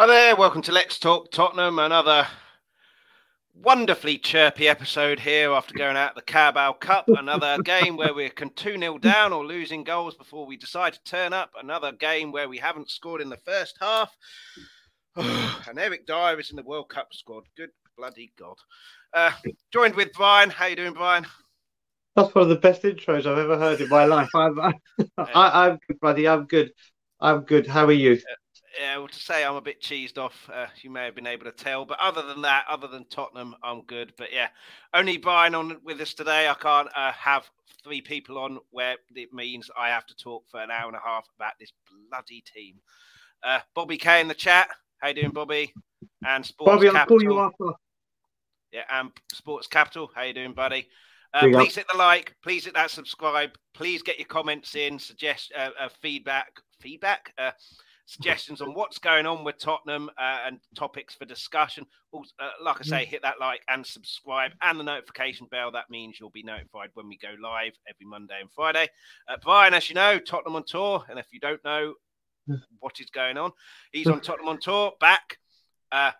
Hi there, welcome to Let's Talk Tottenham. Another wonderfully chirpy episode here after going out the Carabao Cup. Another game where we're 2 0 down or losing goals before we decide to turn up. Another game where we haven't scored in the first half. and Eric Dier is in the World Cup squad. Good bloody God. Uh, joined with Brian. How you doing, Brian? That's one of the best intros I've ever heard in my life. I'm, I, am good, buddy. I'm good. I'm good. How are you? Yeah, well, to say I'm a bit cheesed off, uh, you may have been able to tell. But other than that, other than Tottenham, I'm good. But yeah, only Brian on with us today. I can't uh, have three people on where it means I have to talk for an hour and a half about this bloody team. Uh, Bobby K in the chat. How you doing, Bobby? And Sports Bobby, Capital. I'll call you after. Yeah, and Sports Capital. How you doing, buddy? Uh, please hit the like. Please hit that subscribe. Please get your comments in. Suggest uh, uh, feedback. Feedback. Suggestions on what's going on with Tottenham uh, and topics for discussion. Also, uh, like I say, hit that like and subscribe and the notification bell. That means you'll be notified when we go live every Monday and Friday. Uh, Brian, as you know, Tottenham on tour. And if you don't know what is going on, he's on Tottenham on tour back. Uh,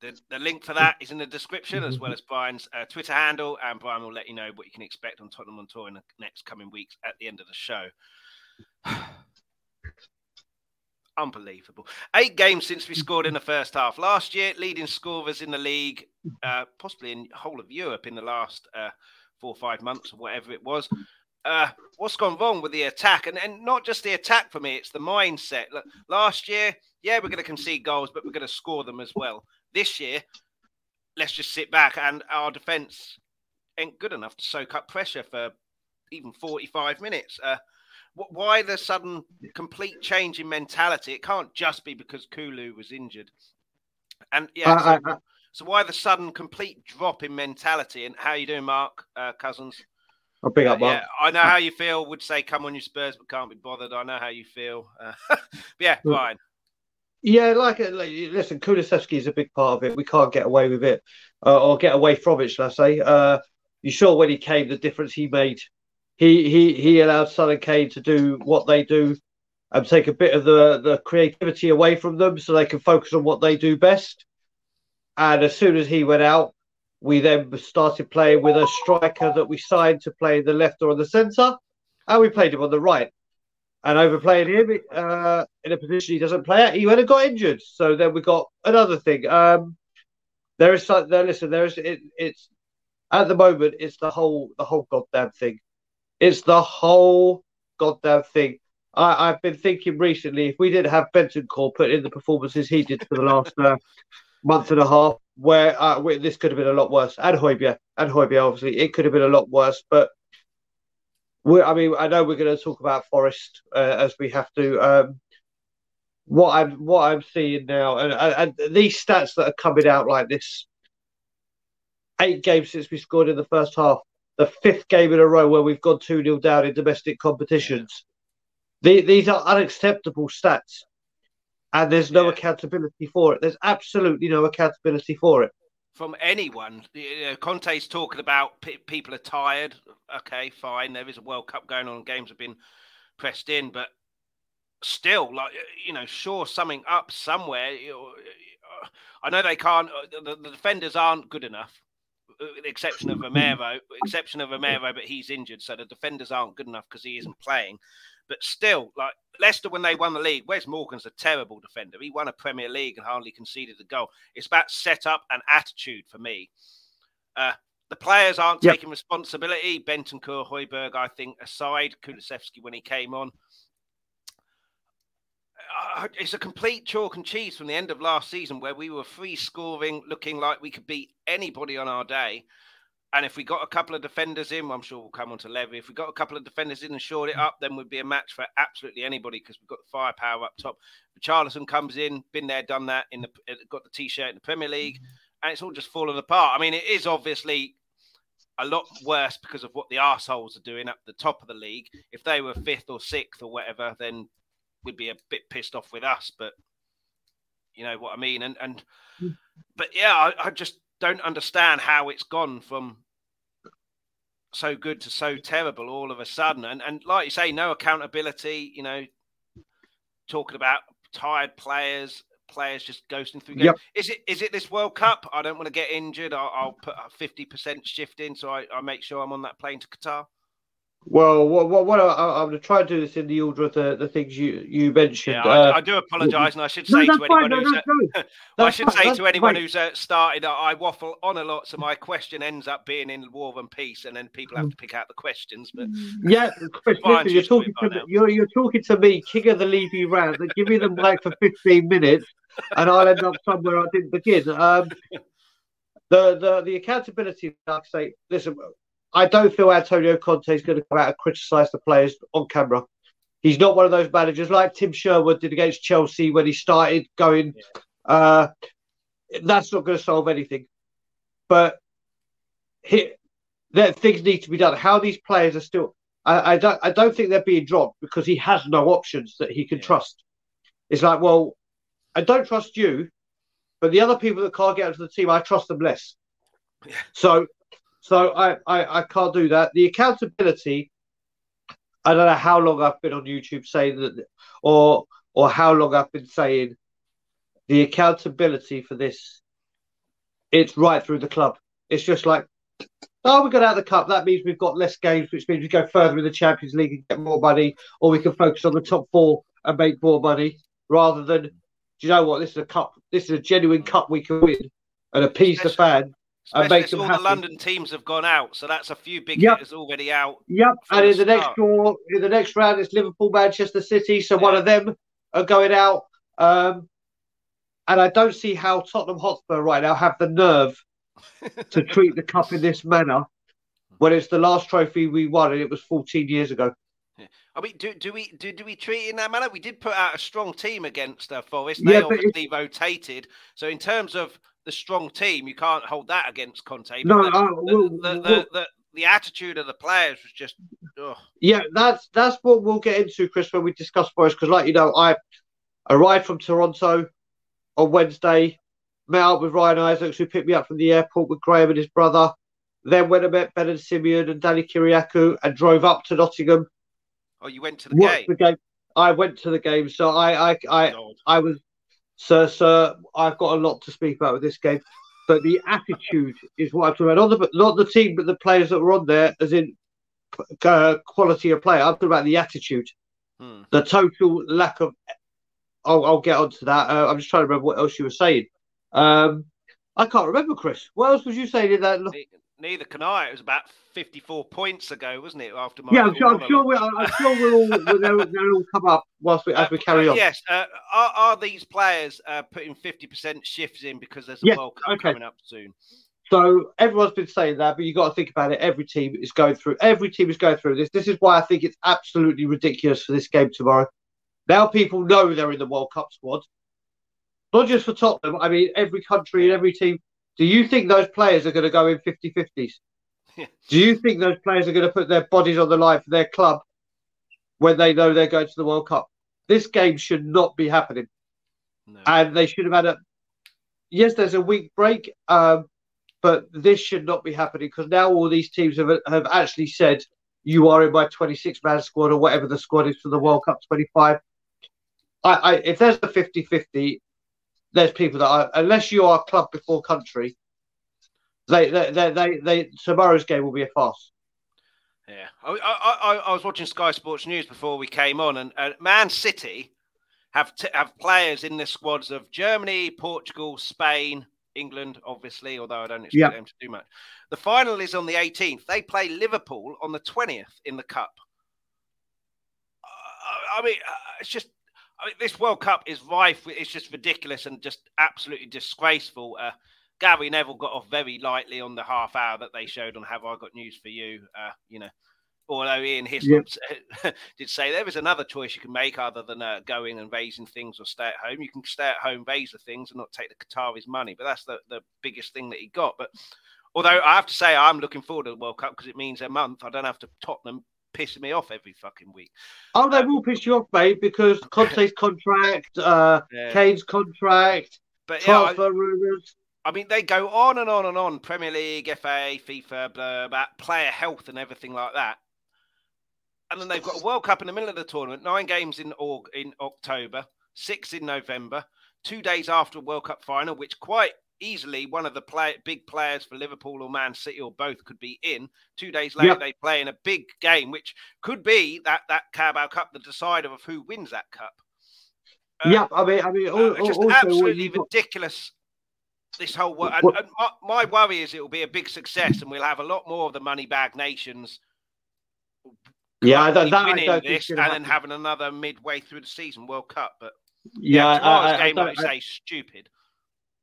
the, the link for that is in the description, as well as Brian's uh, Twitter handle. And Brian will let you know what you can expect on Tottenham on tour in the next coming weeks at the end of the show. unbelievable. Eight games since we scored in the first half. Last year, leading scorers in the league, uh, possibly in whole of Europe in the last uh, four or five months or whatever it was. Uh, what's gone wrong with the attack? And, and not just the attack for me, it's the mindset. Look, last year, yeah, we're going to concede goals, but we're going to score them as well. This year, let's just sit back and our defence ain't good enough to soak up pressure for even 45 minutes. Uh, why the sudden complete change in mentality? It can't just be because Kulu was injured. And yeah, uh, so, uh, uh, so, why the sudden complete drop in mentality? And how you doing, Mark uh, Cousins? I'll pick up, Mark. Yeah, I know how you feel. Would say, "Come on, you Spurs," but can't be bothered. I know how you feel. Uh, yeah, fine. Yeah, like, like listen, Kulusevski is a big part of it. We can't get away with it, uh, or get away from it, shall I say? Uh, you saw when he came the difference he made he he he and Kane to do what they do and take a bit of the the creativity away from them so they can focus on what they do best. And as soon as he went out, we then started playing with a striker that we signed to play the left or the centre, and we played him on the right. And overplaying him uh, in a position he doesn't play at, he went and got injured. So then we got another thing. Um, there is there. Listen, there is it, it's at the moment it's the whole the whole goddamn thing. It's the whole goddamn thing. I, have been thinking recently if we didn't have Bentancur put in the performances he did for the last uh, month and a half, where, uh, this could have been a lot worse. And Højbjerg, and Højbjerg, obviously, it could have been a lot worse. But we I mean, I know we're going to talk about Forest uh, as we have to. Um, what I'm what I'm seeing now, and, and, and these stats that are coming out like this, eight games since we scored in the first half the fifth game in a row where we've gone 2 0 down in domestic competitions. The, these are unacceptable stats. And there's no yeah. accountability for it. There's absolutely no accountability for it. From anyone. You know, Conte's talking about p- people are tired. Okay, fine. There is a World Cup going on. Games have been pressed in. But still, like, you know, sure, something up somewhere. Know, I know they can't, uh, the, the defenders aren't good enough the exception of Romero, exception of Romero, but he's injured, so the defenders aren't good enough because he isn't playing. But still, like Leicester, when they won the league, Wes Morgan's a terrible defender. He won a Premier League and hardly conceded a goal. It's about setup and attitude for me. Uh, the players aren't yep. taking responsibility. Bentancur, Højbjerg, I think, aside, Kulusevski when he came on, uh, it's a complete chalk and cheese from the end of last season where we were free scoring, looking like we could beat anybody on our day. And if we got a couple of defenders in, I'm sure we'll come on to Levy. If we got a couple of defenders in and shored it up, then we'd be a match for absolutely anybody because we've got the firepower up top. Charlison comes in, been there, done that. In the got the t-shirt in the Premier League, and it's all just falling apart. I mean, it is obviously a lot worse because of what the assholes are doing up the top of the league. If they were fifth or sixth or whatever, then would be a bit pissed off with us, but you know what I mean. And and but yeah, I, I just don't understand how it's gone from so good to so terrible all of a sudden. And and like you say, no accountability. You know, talking about tired players, players just ghosting through games. Yep. Is it is it this World Cup? I don't want to get injured. I'll, I'll put a fifty percent shift in, so I, I make sure I'm on that plane to Qatar. Well, what, what, what I, am going to try and do this in the order of the, the things you, you mentioned. Yeah, I, uh, I do apologise, and I should say no, to anyone who's uh, I should fine, say to anyone fine. who's uh, started, I waffle on a lot, so my question ends up being in War and Peace, and then people have to pick out the questions. But yeah, Chris, listen, you're talking to me, you're, you're talking to me, king of the Levy round. They give me the mic for 15 minutes, and I'll end up somewhere I didn't begin. Um, the the the accountability, like I say, listen, I don't feel Antonio Conte is going to come out and criticise the players on camera. He's not one of those managers like Tim Sherwood did against Chelsea when he started going. Yeah. Uh, that's not going to solve anything. But he, that things need to be done. How these players are still, I, I, don't, I don't think they're being dropped because he has no options that he can yeah. trust. It's like, well, I don't trust you, but the other people that can't get into the team, I trust them less. Yeah. So so I, I, I can't do that. The accountability, I don't know how long I've been on YouTube saying that, or or how long I've been saying the accountability for this. It's right through the club. It's just like, oh, we got out of the cup. That means we've got less games, which means we go further in the Champions League and get more money, or we can focus on the top four and make more money, rather than, do you know what? This is a cup. This is a genuine cup we can win and appease the fan Especially all happy. the London teams have gone out, so that's a few big yep. hitters already out. Yep, and in the next draw, in the next round, it's Liverpool, Manchester City. So yeah. one of them are going out, um, and I don't see how Tottenham Hotspur right now have the nerve to treat the cup in this manner when it's the last trophy we won, and it was 14 years ago. I mean, do, do we do, do we treat it in that manner? We did put out a strong team against uh, Forest. They yeah, obviously rotated. So in terms of the strong team. You can't hold that against Conte. No, the, uh, well, the, the, well, the, the, attitude of the players was just. Ugh. Yeah, that's that's what we'll get into, Chris, when we discuss Forest. Because, like you know, I arrived from Toronto on Wednesday, met up with Ryan Isaacs, who picked me up from the airport with Graham and his brother. Then went and met Ben and Simeon and Danny Kyriakou and drove up to Nottingham. Oh, you went to the game? the game? I went to the game, so I I I, I was so, sir, I've got a lot to speak about with this game. But the attitude is what I'm talking about. Not the, not the team, but the players that were on there, as in uh, quality of play. I'm talking about the attitude, hmm. the total lack of. I'll, I'll get onto that. Uh, I'm just trying to remember what else you were saying. Um, I can't remember, Chris. What else was you saying in that? Neither can I. It was about 54 points ago, wasn't it? After my yeah, I'm sure, I'm sure, we, I'm sure we'll all, they'll, they'll all come up whilst we, as we carry on. Yes. Uh, are, are these players uh, putting 50% shifts in because there's a yes, World Cup okay. coming up soon? So everyone's been saying that, but you've got to think about it. Every team is going through. Every team is going through this. This is why I think it's absolutely ridiculous for this game tomorrow. Now people know they're in the World Cup squad, not just for Tottenham. I mean, every country and every team do you think those players are going to go in 50 50s? Do you think those players are going to put their bodies on the line for their club when they know they're going to the World Cup? This game should not be happening. No. And they should have had a. Yes, there's a week break, um, but this should not be happening because now all these teams have, have actually said, you are in my 26 man squad or whatever the squad is for the World Cup 25. I, I, if there's a 50 50, there's people that are, unless you are club before country, they, they, they, they, they tomorrow's game will be a farce. Yeah, I, I, I, was watching Sky Sports News before we came on, and, and Man City have t- have players in the squads of Germany, Portugal, Spain, England, obviously. Although I don't expect yeah. them to do much. The final is on the 18th. They play Liverpool on the 20th in the cup. Uh, I mean, uh, it's just I mean, this World Cup is rife. It's just ridiculous and just absolutely disgraceful. Uh, Gary Neville got off very lightly on the half hour that they showed on Have I Got News for You? Uh, you know, although Ian Hislop yep. did say there is another choice you can make other than uh, going and raising things or stay at home. You can stay at home, raise the things, and not take the Qataris' money. But that's the, the biggest thing that he got. But although I have to say, I'm looking forward to the World Cup because it means a month I don't have to Tottenham pissing me off every fucking week. Oh, they um, will piss you off, mate, because Conte's contract, uh, yeah. Kane's contract, but transfer yeah, rumours. I mean, they go on and on and on. Premier League, FA, FIFA, blah, blah, player health and everything like that. And then they've got a World Cup in the middle of the tournament, nine games in in October, six in November, two days after a World Cup final, which quite easily one of the play, big players for Liverpool or Man City or both could be in. Two days later, yep. they play in a big game, which could be that that Carabao Cup, the decider of who wins that cup. Uh, yeah, I mean, I mean, all, uh, just also, absolutely ridiculous. This whole world, and, and my, my worry is it will be a big success, and we'll have a lot more of the money bag nations. Yeah, that, that winning I this and happen. then having another midway through the season World Cup, but yeah, yeah tomorrow's I, I, game, like you say, stupid.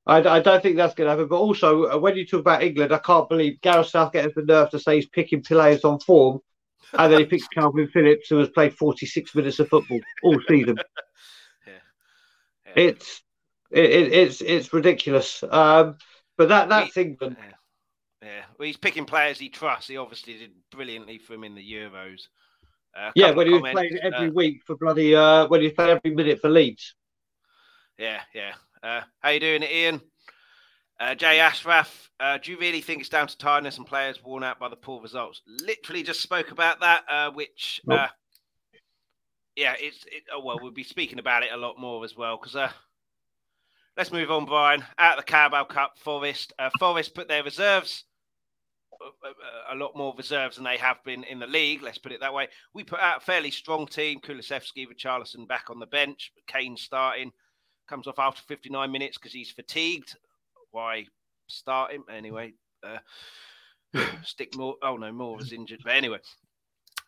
I, I don't think that's going to happen. But also, uh, when you talk about England, I can't believe Gareth Southgate has the nerve to say he's picking players on form, and then he picks Kalvin Phillips, who has played 46 minutes of football all season. yeah. yeah. It's it, it, it's it's ridiculous. Um, but that that's he, England. Yeah. yeah. Well, he's picking players he trusts. He obviously did brilliantly for him in the Euros. Uh, yeah, when he was playing every uh, week for bloody uh, when he played every minute for Leeds. Yeah, yeah. Uh, how you doing, Ian? Uh, Jay Ashraf, uh, do you really think it's down to tiredness and players worn out by the poor results? Literally just spoke about that, uh, which, nope. Uh, yeah, it's, it, oh, well, we'll be speaking about it a lot more as well because uh, let's move on, Brian. Out of the Carabao Cup, Forest. Uh, Forest put their reserves, a lot more reserves than they have been in the league, let's put it that way. We put out a fairly strong team, Kulusevski with Charlison back on the bench, Kane starting comes off after 59 minutes because he's fatigued. Why start him anyway? Uh, stick more. Oh no, Moore was injured. But anyway,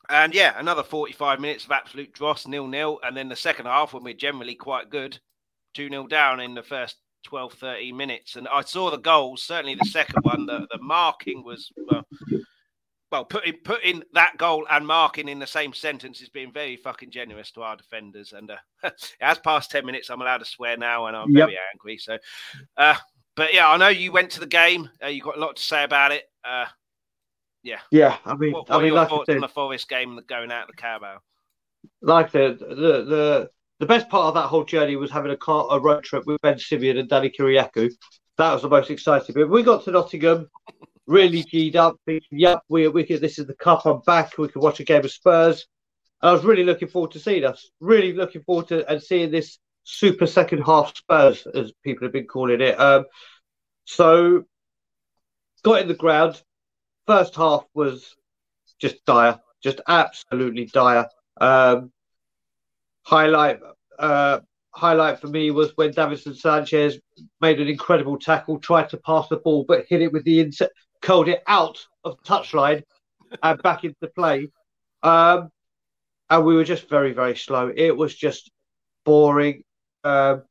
and yeah, another 45 minutes of absolute dross, nil nil. And then the second half, when we're generally quite good, 2 0 down in the first 12, 13 minutes. And I saw the goals, certainly the second one, the, the marking was, well, well, putting putting that goal and marking in the same sentence is being very fucking generous to our defenders. And uh, it has passed ten minutes. I'm allowed to swear now, and I'm yep. very angry. So, uh, but yeah, I know you went to the game. Uh, you got a lot to say about it. Uh, yeah, yeah. I mean, what, what I mean, your like thoughts said, on the Forest game going out the Carabao? Like the the the the best part of that whole journey was having a car a road trip with Ben Simeon and Danny Kyriacou. That was the most exciting bit. We got to Nottingham really G'd up, thinking, yep, we, we this is the cup, I'm back, we could watch a game of Spurs. And I was really looking forward to seeing us, really looking forward to and seeing this super second half Spurs, as people have been calling it. Um, so, got in the ground. First half was just dire, just absolutely dire. Um, highlight uh, highlight for me was when Davinson Sanchez made an incredible tackle, tried to pass the ball, but hit it with the inside curled it out of touchline and back into play. Um, and we were just very, very slow. It was just boring. Um,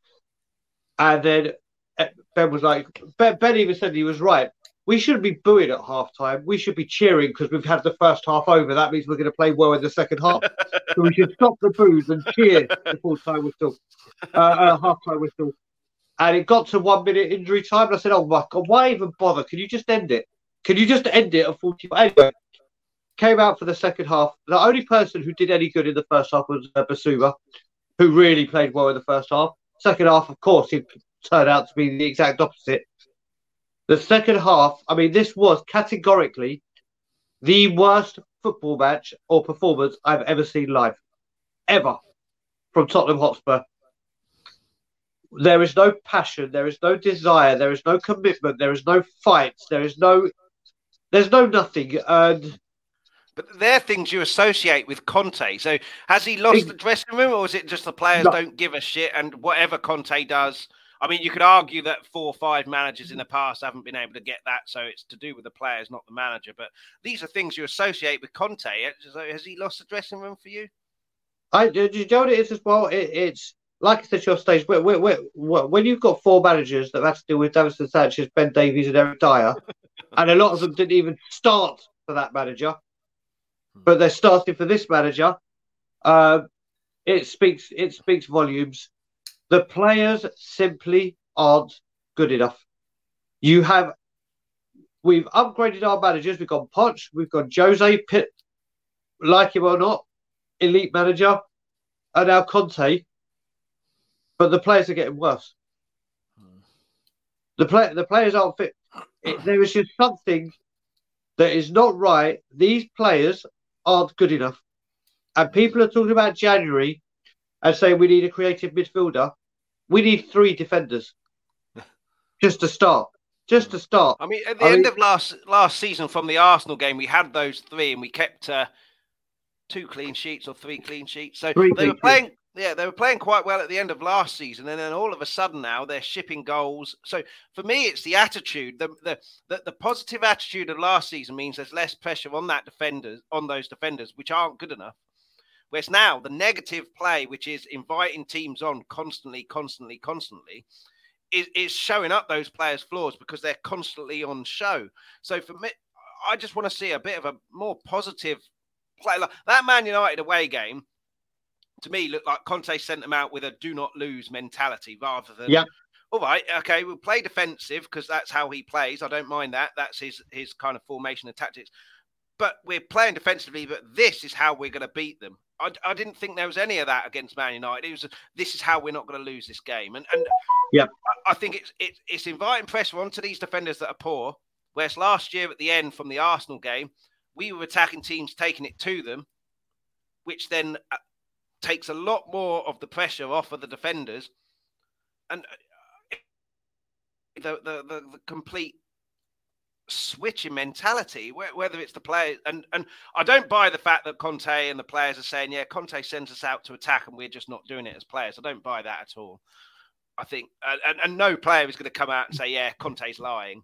and then eh, Ben was like, Ben, ben even said he was right. We shouldn't be booing at half time. We should be cheering because we've had the first half over. That means we're going to play well in the second half. so we should stop the boos and cheer full time whistle, uh, uh, half time whistle. And it got to one minute injury time. And I said, Oh my God, why even bother? Can you just end it? Can you just end it at 45? Anyway, came out for the second half. The only person who did any good in the first half was uh, Bissouma, who really played well in the first half. Second half, of course, he turned out to be the exact opposite. The second half, I mean, this was categorically the worst football match or performance I've ever seen live, ever, from Tottenham Hotspur. There is no passion, there is no desire, there is no commitment, there is no fights, there is no there's no nothing. And but they're things you associate with Conte. So has he lost the dressing room, or is it just the players no. don't give a shit and whatever Conte does? I mean, you could argue that four or five managers in the past haven't been able to get that, so it's to do with the players, not the manager. But these are things you associate with Conte. So has he lost the dressing room for you? I do you know what it is as well? It, it's like I said, your stage. We're, we're, we're, when you've got four managers that have to deal with Davinson Sanchez, Ben Davies, and Eric Dier, and a lot of them didn't even start for that manager, but they're starting for this manager. Uh, it speaks it speaks volumes. The players simply aren't good enough. You have we've upgraded our managers. We've got Poch, we've got Jose Pitt, like him or not, elite manager, and now Conte. But the players are getting worse. The play the players aren't fit it, there is just something that is not right. These players aren't good enough. And people are talking about January and saying we need a creative midfielder. we need three defenders just to start. Just to start. I mean, at the I end mean, of last last season, from the Arsenal game, we had those three, and we kept uh, two clean sheets or three clean sheets. So they were playing. Yeah, they were playing quite well at the end of last season, and then all of a sudden now they're shipping goals. So for me, it's the attitude. The the the, the positive attitude of last season means there's less pressure on that defenders on those defenders, which aren't good enough. Whereas now the negative play, which is inviting teams on constantly, constantly, constantly, is, is showing up those players' flaws because they're constantly on show. So for me, I just want to see a bit of a more positive play. Like that Man United away game, to me, looked like Conte sent them out with a do not lose mentality rather than. Yeah. All right, okay, we'll play defensive because that's how he plays. I don't mind that. That's his his kind of formation and tactics. But we're playing defensively, but this is how we're going to beat them. I, I didn't think there was any of that against Man United. It was this is how we're not going to lose this game, and and yeah, I, I think it's it, it's inviting pressure onto these defenders that are poor. Whereas last year at the end from the Arsenal game, we were attacking teams, taking it to them, which then uh, takes a lot more of the pressure off of the defenders, and uh, the the, the, the complete switch in mentality, whether it's the players and and I don't buy the fact that Conte and the players are saying, yeah, Conte sends us out to attack and we're just not doing it as players. I don't buy that at all. I think, and, and no player is going to come out and say, yeah, Conte's lying.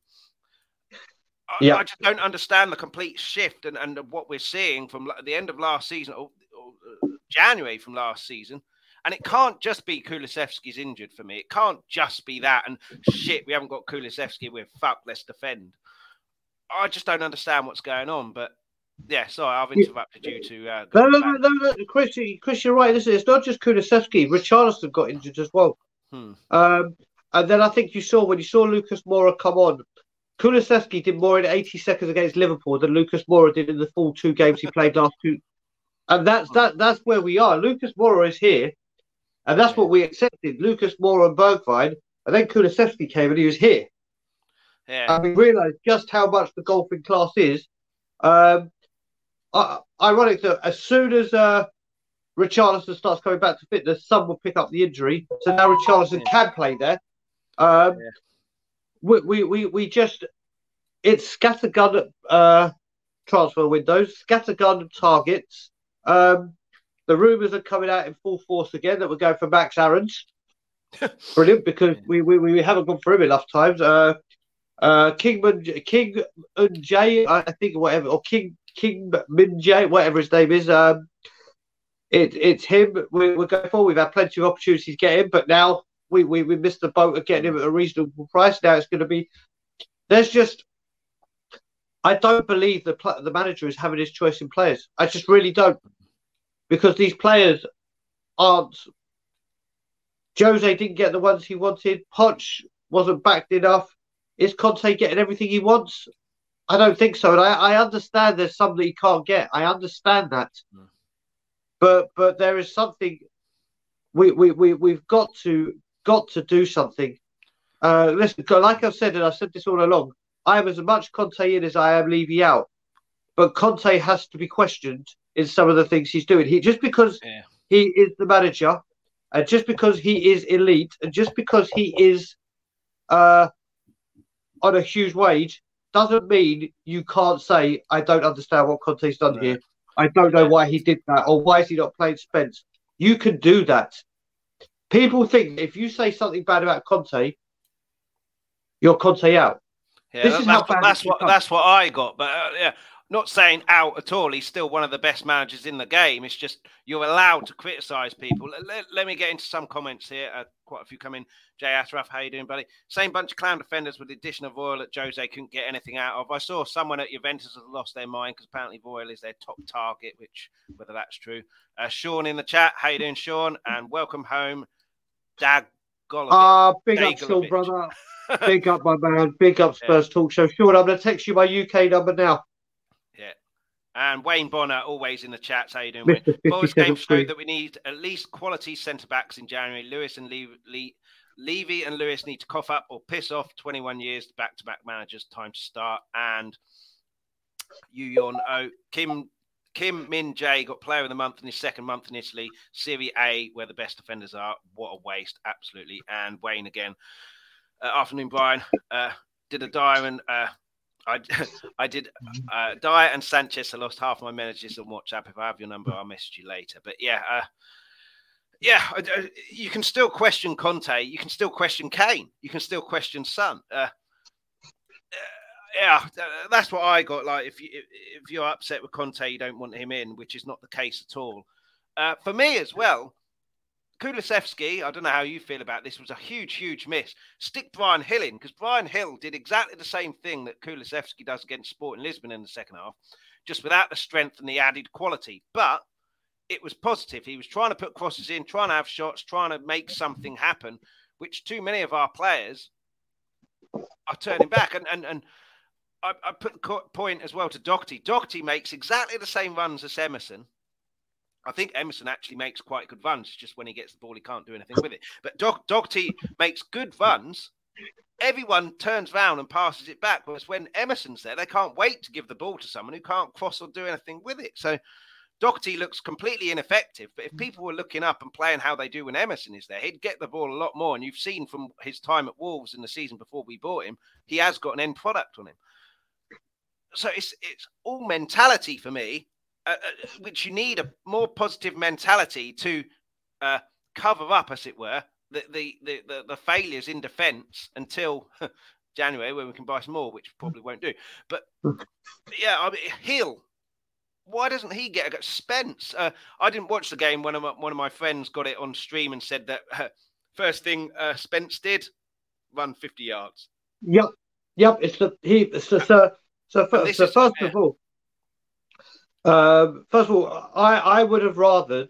I, yeah. I just don't understand the complete shift and, and what we're seeing from the end of last season or, or January from last season. And it can't just be Kulusevski's injured for me. It can't just be that. And shit, we haven't got Kulusevski. We're fuck. Let's defend. I just don't understand what's going on. But yeah, sorry, I've interrupted you to. Uh, no, no, no, no, Chris, Chris, you're right. Listen, it's not just Kulusevski. Richarlison got injured as well. Hmm. Um, and then I think you saw when you saw Lucas Moura come on, Kulusevski did more in 80 seconds against Liverpool than Lucas Moura did in the full two games he played last two. And that's that. That's where we are. Lucas Moura is here, and that's what we accepted. Lucas Moura and Bergwijn, and then Kulusevski came and he was here. Yeah. And we realised just how much the golfing class is. Um, uh, ironic that as soon as uh, Richarlison starts coming back to fitness, some will pick up the injury. So now Richarlison yeah. can play there. Um, yeah. we, we, we, we just, it's scattergun uh, transfer windows, scattergun targets. Um, the rumours are coming out in full force again that we're going for Max Aarons. Brilliant, because we, we, we haven't gone through him enough times. Uh, uh, King King Jay, I think whatever, or King King Min Jay, whatever his name is. Um, it, it's him. We, we're going for. We've had plenty of opportunities to get him, but now we, we, we missed the boat of getting him at a reasonable price. Now it's going to be. There's just. I don't believe the the manager is having his choice in players. I just really don't, because these players aren't. Jose didn't get the ones he wanted. Poch wasn't backed enough. Is Conte getting everything he wants? I don't think so. And I, I understand there's some that he can't get. I understand that. Mm. But but there is something we, we, we, we've got to got to do something. Uh, listen, like I've said, and I've said this all along, I am as much Conte in as I am Levy out. But Conte has to be questioned in some of the things he's doing. He just because yeah. he is the manager, and just because he is elite, and just because he is uh, on a huge wage doesn't mean you can't say I don't understand what Conte's done no. here. I don't know why he did that or why is he not playing Spence. You can do that. People think if you say something bad about Conte, you're Conte out. Yeah, this that, is that's, how that's what that's what I got. But uh, yeah, not saying out at all. He's still one of the best managers in the game. It's just you're allowed to criticise people. Let, let, me get into some comments here. Uh, quite a few come in. Jay Ashraf, how you doing, buddy? Same bunch of clown defenders with the addition of Royal that Jose couldn't get anything out of. I saw someone at Juventus has lost their mind because apparently Royal is their top target, which whether that's true. Uh, Sean in the chat, how you doing, Sean? And welcome home, Dag Golovich. Ah, uh, big up, Sean, brother. big up, my man. Big up, Spurs yeah. Talk Show. Sean, I'm going to text you my UK number now. And Wayne Bonner, always in the chat. How you doing, Wayne? Boys game showed that we need at least quality centre backs in January. Lewis and Levy, Le- Levy and Lewis need to cough up or piss off. 21 years back to back managers. Time to start. And Yu Yon Oh, Kim Kim Min Jae got Player of the Month in his second month in Italy. Serie A, where the best defenders are. What a waste, absolutely. And Wayne again. Uh, afternoon, Brian. Uh, did a diamond. Uh, I, I did uh, and Sanchez. I lost half my managers on WhatsApp. If I have your number, I'll message you later. But yeah, uh, yeah, you can still question Conte. You can still question Kane. You can still question Son. Uh, yeah, that's what I got. Like, if you if you're upset with Conte, you don't want him in, which is not the case at all. Uh, for me as well, Kulusevski, I don't know how you feel about this, was a huge, huge miss. Stick Bryan Gil in because Bryan Gil did exactly the same thing that Kulusevski does against Sporting Lisbon in the second half, just without the strength and the added quality. But it was positive. He was trying to put crosses in, trying to have shots, trying to make something happen, which too many of our players are turning back. And and and I, I put the point as well to Doherty. Doherty makes exactly the same runs as Emerson. I think Emerson actually makes quite good runs. Just when he gets the ball, he can't do anything with it. But Do- Doherty makes good runs. Everyone turns round and passes it back. Whereas when Emerson's there, they can't wait to give the ball to someone who can't cross or do anything with it. So Doherty looks completely ineffective. But if people were looking up and playing how they do when Emerson is there, he'd get the ball a lot more. And you've seen from his time at Wolves in the season before we bought him, he has got an end product on him so it's it's all mentality for me, uh, uh, which you need a more positive mentality to uh, cover up, as it were, the the the, the, the failures in defence until January, when we can buy some more, which probably won't do. But yeah, I mean, Gil. Why doesn't he get a Spence? Uh, I didn't watch the game. One of my, one of my friends got it on stream and said that uh, first thing uh, Spence did, run fifty yards. Yep, yep. It's the he. It's the so, first, so first of all, um, first of all, I, I would have rathered,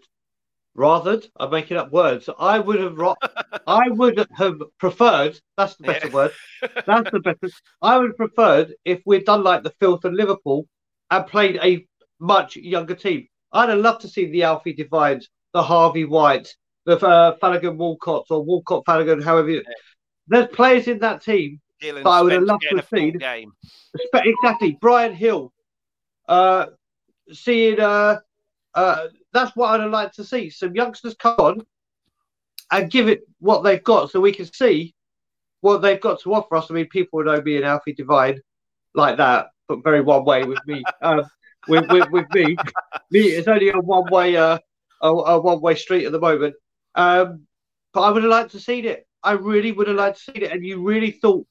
rathered. I'm making up words. I would have, I would have preferred. That's the better yeah. word. That's the better. I would have preferred if we'd done like the Filth and Liverpool and played a much younger team. I'd have loved to see the Alfie Devines, the Harvey Whites, the uh, Flanagan Walcott or Walcott Flanagan, however. You, yeah. There's players in that team that I would have loved to see. Game. Exactly, Bryan Gil. Uh, seeing uh, uh, that's what I'd like to see. Some youngsters come on and give it what they've got, so we can see what they've got to offer us. I mean, people know me and Alfie Devine like that, but very one way with me. Um, with, with, with me, me, it's only a one way, uh, a, a one way street at the moment. Um, but I would have liked to see it. I really would have liked to see it. And you really thought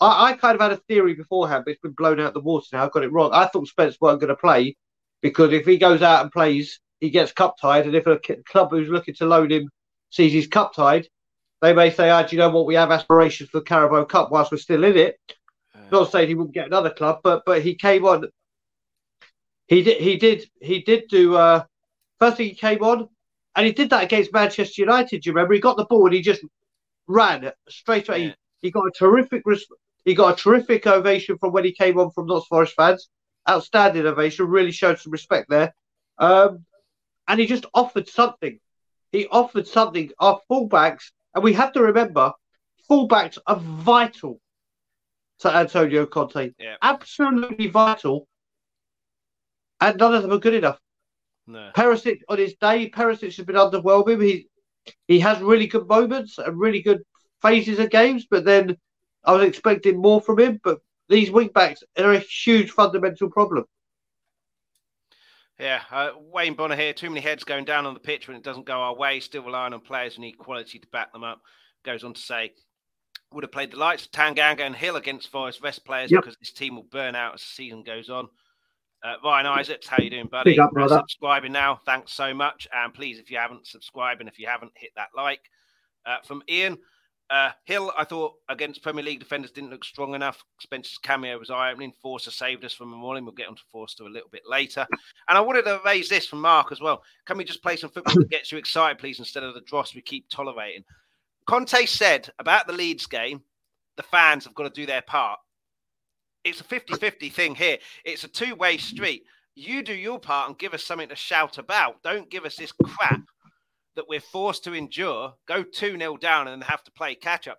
I, I, kind of had a theory beforehand, but it's been blown out the water now. I got it wrong. I thought Spence weren't going to play because if he goes out and plays, he gets cup tied. And if a club who's looking to loan him sees he's cup tied, they may say, "Ah, do you know what? We have aspirations for the Carabao Cup whilst we're still in it." Uh, Not saying he wouldn't get another club, but but he came on. He did. He did. He did do. Uh, first thing he came on, and he did that against Manchester United. Do you remember? He got the ball and he just ran straight away. Yeah. He, he got a terrific he got a terrific ovation from when he came on from Notts Forest fans. Outstanding ovation, really showed some respect there. Um, and he just offered something. He offered something. Our fullbacks, and we have to remember, fullbacks are vital to Antonio Conte. Yeah. Absolutely vital. And none of them are good enough. No. Perisic on his day, Perisic has been underwhelming. He he has really good moments and really good phases of games, but then I was expecting more from him, but these wing backs are a huge fundamental problem. Yeah, uh, Wayne Bonner here. Too many heads going down on the pitch when it doesn't go our way. Still relying on players who need quality to back them up. Goes on to say, would have played the likes of Tanganga and Gil against Forest rest players yep. because this team will burn out as the season goes on. Uh, Ryan Isaacs, how you doing, buddy? Up, subscribing now. Thanks so much. And please, if you haven't subscribed and if you haven't, hit that like. Uh, from Ian, uh, Gil, I thought against Premier League defenders didn't look strong enough. Spencer's cameo was eye opening. Forster saved us from a morning. We'll get onto Forster a little bit later. And I wanted to raise this from Mark as well. Can we just play some football that gets you excited, please, instead of the dross we keep tolerating? Conte said about the Leeds game, the fans have got to do their part. It's a 50 50 thing here. It's a two way street. You do your part and give us something to shout about. Don't give us this crap that we're forced to endure, go 2 0 down and then have to play catch up.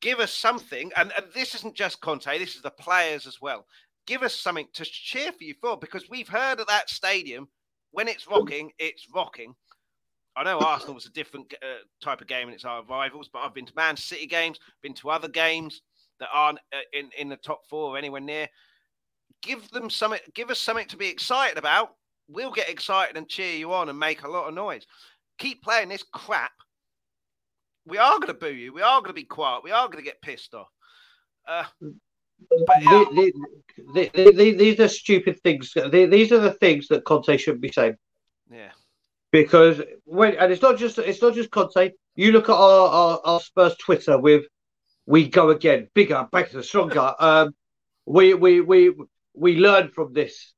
Give us something. And, and, this isn't just Conte, this is the players as well. give us something to cheer for you for because we've heard at that stadium when it's rocking, it's rocking. I know Arsenal was a different uh, type of game and it's our rivals, but I've been to Man City games, been to other games that aren't uh, in in the top four or anywhere near. Give them something. Give us something to be excited about. We'll get excited and cheer you on and make a lot of noise. Keep playing this crap. We are going to boo you. We are going to be quiet. We are going to get pissed off. Uh, but, yeah. the, the, the, these are stupid things. these are the things that Conte shouldn't be saying. Yeah. Because when and it's not just it's not just Conte. You look at our, our, our Spurs Twitter with we go again, bigger, better, stronger. Um, we we we we learn from this.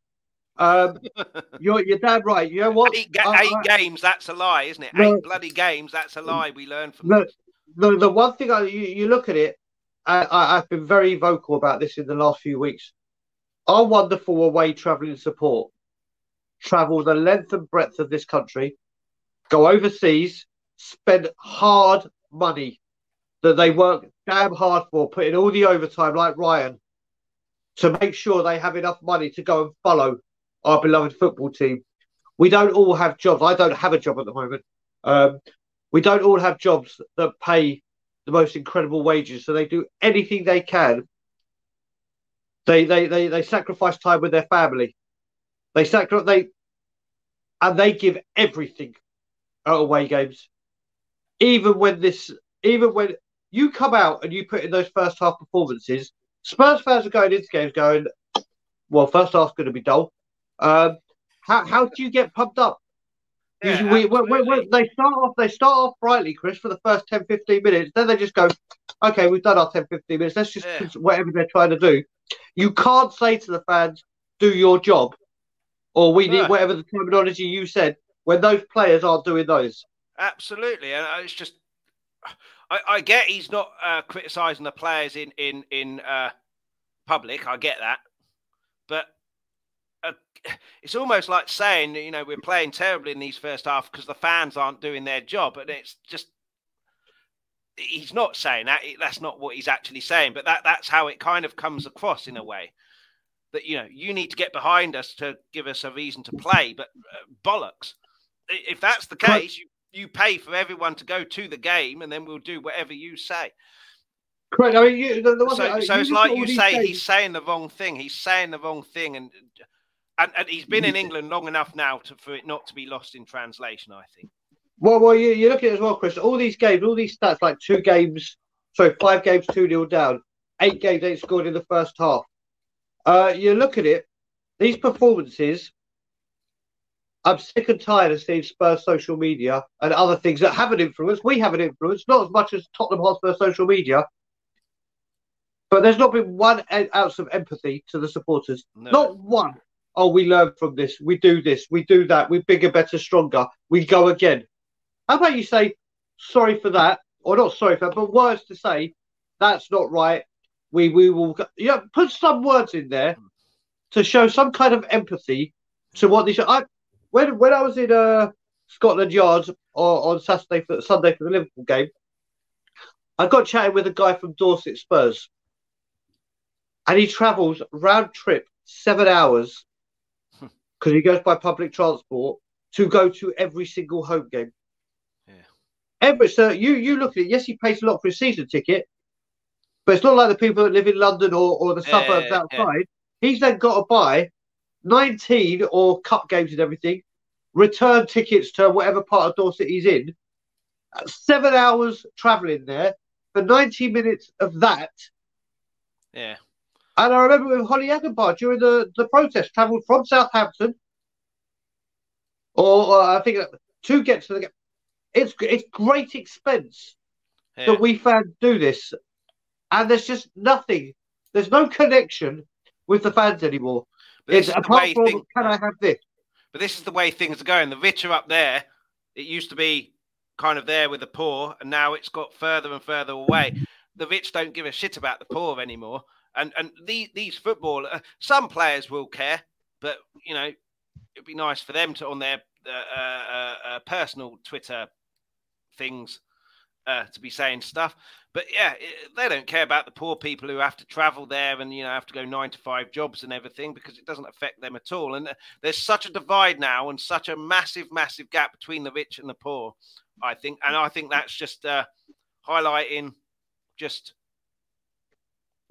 Um, you're you're damn right. You know what? Eight, ga- eight games. That's a lie, isn't it? Eight bloody games. That's a lie. We learn from the, the, the one thing I, you you look at it. I, I, I've been very vocal about this in the last few weeks. Our wonderful away travelling support travel the length and breadth of this country, go overseas, spend hard money that they work damn hard for, putting all the overtime like Ryan to make sure they have enough money to go and follow our beloved football team. We don't all have jobs. I don't have a job at the moment. Um, we don't all have jobs that pay the most incredible wages. So they do anything they can. They they they, they sacrifice time with their family. They sacrifice they and they give everything at away games. Even when this even when you come out and you put in those first half performances, Spurs fans are going into games going, well, first half's going to be dull. Um, how, how do you get pumped up? Yeah, we, we, we, they start off they start off brightly, Chris, for the first 10, 15 minutes. Then they just go, okay, we've done our 10, 15 minutes. Let's just yeah. whatever they're trying to do. You can't say to the fans, do your job, or we need whatever the terminology you said when those players aren't doing those. Absolutely, and it's just I, I get he's not uh, criticising the players in in in uh, public. I get that, uh, it's almost like saying you know we're playing terribly in these first half because the fans aren't doing their job, and it's just he's not saying that. That's not what he's actually saying, but that that's how it kind of comes across in a way. That you know you need to get behind us to give us a reason to play, but uh, bollocks. If that's the case, you you pay for everyone to go to the game, and then we'll do whatever you say. Correct. I mean, you, the, the so, so it's like you say, games. he's saying the wrong thing. He's saying the wrong thing, and and, and he's been in England long enough now to, for it not to be lost in translation. I think. Well, well, you, you look at it as well, Chris. All these games, all these stats, like two games, sorry, five games, two nil down, eight games eight scored in the first half. Uh, you look at it, these performances I'm sick and tired of seeing Spurs social media and other things that have an influence. We have an influence, not as much as Tottenham Hotspur social media. But there's not been one ounce of empathy to the supporters. No. Not one. Oh, we learn from this. We do this. We do that. We're bigger, better, stronger. We go again. How about you say sorry for that, or not sorry for that, but words to say that's not right. We we will. Yeah, put some words in there to show some kind of empathy to what these. I when when I was in uh, Scotland Yard on Saturday for Sunday for the Liverpool game, I got chatting with a guy from Dorset Spurs, and he travels round trip seven hours because he goes by public transport to go to every single home game. Yeah. Every so you you look at it. Yes, he pays a lot for his season ticket, but it's not like the people that live in London or, or the suburbs yeah, outside. Yeah. He's then got to buy 19 or cup games and everything, return tickets to whatever part of Dorset he's in, seven hours travelling there for 90 minutes of that. Yeah. And I remember with Holly Agenbar during the, the protest, travelled from Southampton, or I think to get to the game. It's, it's great expense yeah. that we fans do this. And there's just nothing, there's no connection with the fans anymore. It's apart from thing, can I have this? But this is the way things are going. The rich are up there. It used to be kind of there with the poor, and now it's got further and further away. The rich don't give a shit about the poor anymore. And and these these football, uh, some players will care, but you know, it'd be nice for them to on their uh, uh, uh personal Twitter things uh, to be saying stuff. But yeah, it, they don't care about the poor people who have to travel there and you know have to go nine to five jobs and everything because it doesn't affect them at all. And uh, there's such a divide now and such a massive, massive gap between the rich and the poor. I think, and I think that's just uh, highlighting just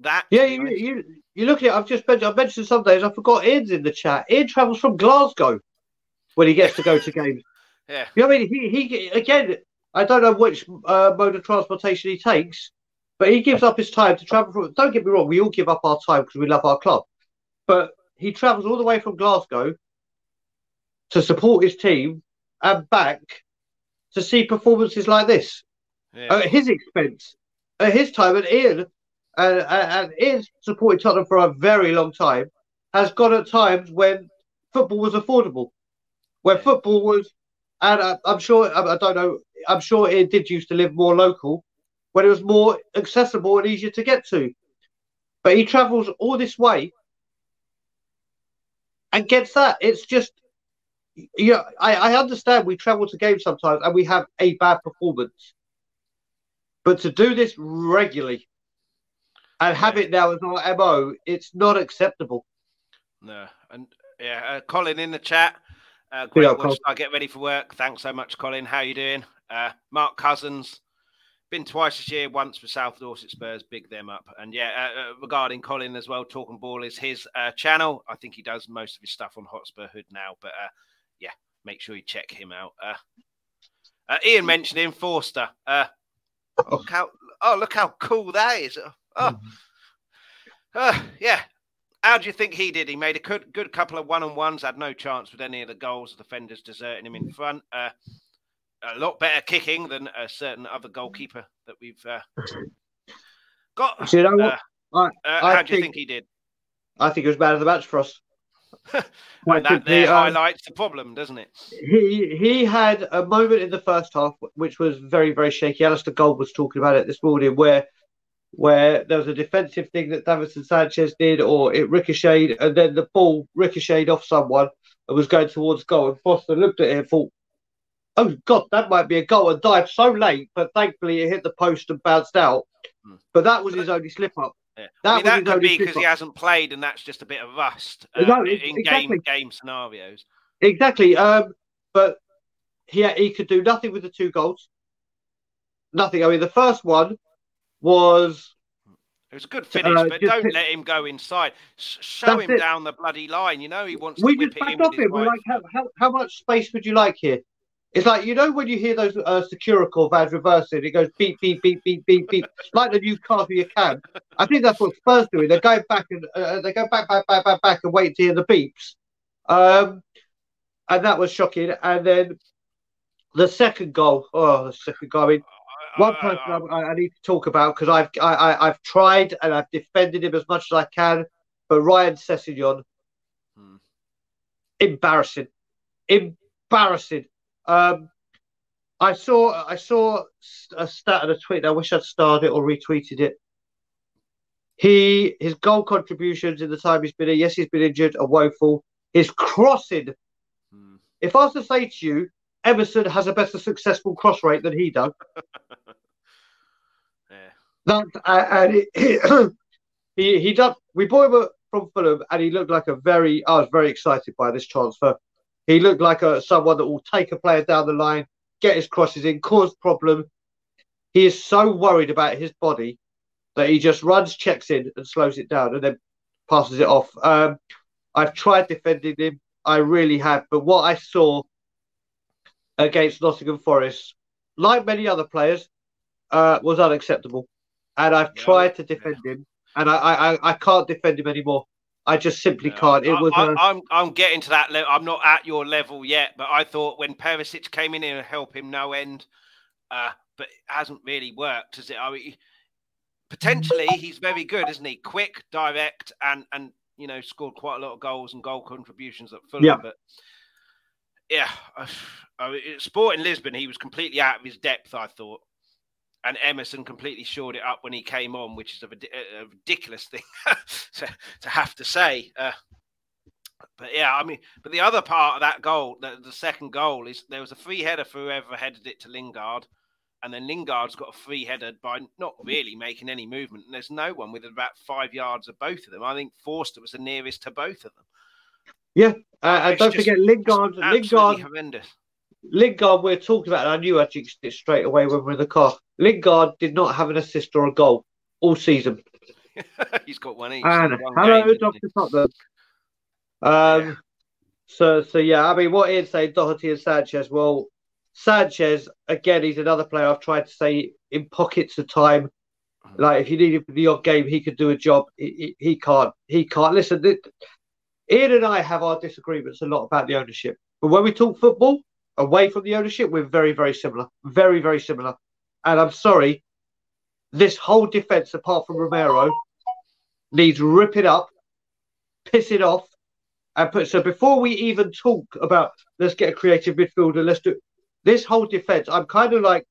that. Yeah, you, you, you look at it. I've just mentioned, I mentioned some days. I forgot Ian's in the chat. Ian travels from Glasgow when he gets to go to games. yeah, you know what I mean? He, he again. I don't know which uh, mode of transportation he takes, but he gives up his time to travel from. Don't get me wrong, we all give up our time because we love our club, but he travels all the way from Glasgow to support his team and back to see performances like this yeah. at his expense, at his time. And Ian, and, and Ian's supported Tottenham for a very long time, has gone at times when football was affordable, when football was, and I, am sure I, I don't know, I'm sure it did used to live more local, when it was more accessible and easier to get to. But he travels all this way and gets that. It's just yeah, I, I understand we travel to games sometimes and we have a bad performance. But to do this regularly and have it now as our MO, it's not acceptable. No. And yeah, uh, Colin in the chat. Uh, great yeah, watch. I get ready for work. Thanks so much, Colin. How are you doing? Uh, Mark Cousins. Been twice this year, once for South Dorset Spurs. Big them up. And yeah, uh, uh, regarding Colin as well, Talking Ball is his uh, channel. I think he does most of his stuff on Hotspur Hood now. But uh, yeah, make sure you check him out. Uh, uh, Ian mentioned him, Forster. Uh, oh. Look how, oh, look how cool that is. Oh, mm-hmm. uh, yeah. How do you think he did? He made a good, good couple of one on ones, had no chance with any of the goals. The defenders deserting him in front. Uh, a lot better kicking than a certain other goalkeeper that we've uh, got. You know what? Uh, I, uh, I how do you think he did? I think it was bad of the match for us. that there um, highlights the problem, doesn't it? He he had a moment in the first half which was very very shaky. Alasdair Gold was talking about it this morning, where where there was a defensive thing that Davinson Sanchez did, or it ricocheted, and then the ball ricocheted off someone and was going towards goal. And Forster looked at it and thought, "Oh God, that might be a goal," and dived so late, but thankfully it hit the post and bounced out. Hmm. But that was his only slip up. Yeah. That, I mean, that could be because he hasn't played, and that's just a bit of rust uh, no, in exactly. game game scenarios. Exactly. Um, but he he could do nothing with the two goals. Nothing. I mean, the first one was. It was a good finish, uh, but don't let him go inside. Show him it. down the bloody line. You know he wants we to in. Off him. Like, how, how, how much space would you like here? It's like you know when you hear those uh, Securicor vans reversing, it goes beep beep beep beep beep beep, like the new car for your cab. I think that's what Spurs doing. They're going back and uh, uh, they go back back back back back and wait to hear the beeps. Um, and that was shocking. And then the second goal. Oh, the second goal. I mean, one person I, I need to talk about because I've I, I, have tried and I've defended him as much as I can, but Ryan Sessegnon, hmm. embarrassing, embarrassing. Um, I saw I saw a stat and a tweet. I wish I'd starred it or retweeted it. He his goal contributions in the time he's been here. Yes, he's been injured, a woeful. His crossing. Hmm. If I was to say to you, Emerson has a better successful cross rate than he does. yeah. That uh, and it, he he done. We bought him from Fulham, and he looked like a very. I was very excited by this transfer. He looked like a someone that will take a player down the line, get his crosses in, cause problem. He is so worried about his body that he just runs, checks in, and slows it down, and then passes it off. Um, I've tried defending him, I really have, but what I saw against Nottingham Forest, like many other players, uh, was unacceptable. And I've yeah, tried to defend yeah. him, and I, I, I can't defend him anymore. I just simply can't. It was. I, am I'm, I'm getting to that level. I'm not at your level yet, but I thought when Perisic came in here and help him no end, uh, but it hasn't really worked, has it? I mean, potentially he's very good, isn't he? Quick, direct, and and you know scored quite a lot of goals and goal contributions at Fulham. Yeah. But yeah, I mean, Sporting Lisbon, he was completely out of his depth. I thought and Emerson completely shored it up when he came on, which is a, a ridiculous thing to, to, have to say. Uh, but yeah, I mean, but the other part of that goal, the, the, second goal, is there was a free header for whoever headed it to Lingard, and then Lingard's got a free header by not really making any movement, and there's no one within about five yards of both of them. I think Forster was the nearest to both of them. Yeah, uh, and don't forget Lingard. Lingard, horrendous. Lingard, we're talking about. I knew I jinxed it straight away when we were in the car. Lingard did not have an assist or a goal all season. He's got one each. And hello, Doctor Tottenham. Um, yeah. so so yeah, I mean, what Ian's saying, Doherty and Sanchez. Well, Sanchez again, he's another player I've tried to say in pockets of time. Like if you need him for the odd game, he could do a job. He, he, he can't. He can't. Listen, Ian and I have our disagreements a lot about the ownership, but when we talk football away from the ownership, we're very, very similar. Very, very similar. And I'm sorry, this whole defense, apart from Romero, needs ripping up, pissing off, and put. So before we even talk about let's get a creative midfielder, let's do this whole defense. I'm kind of like,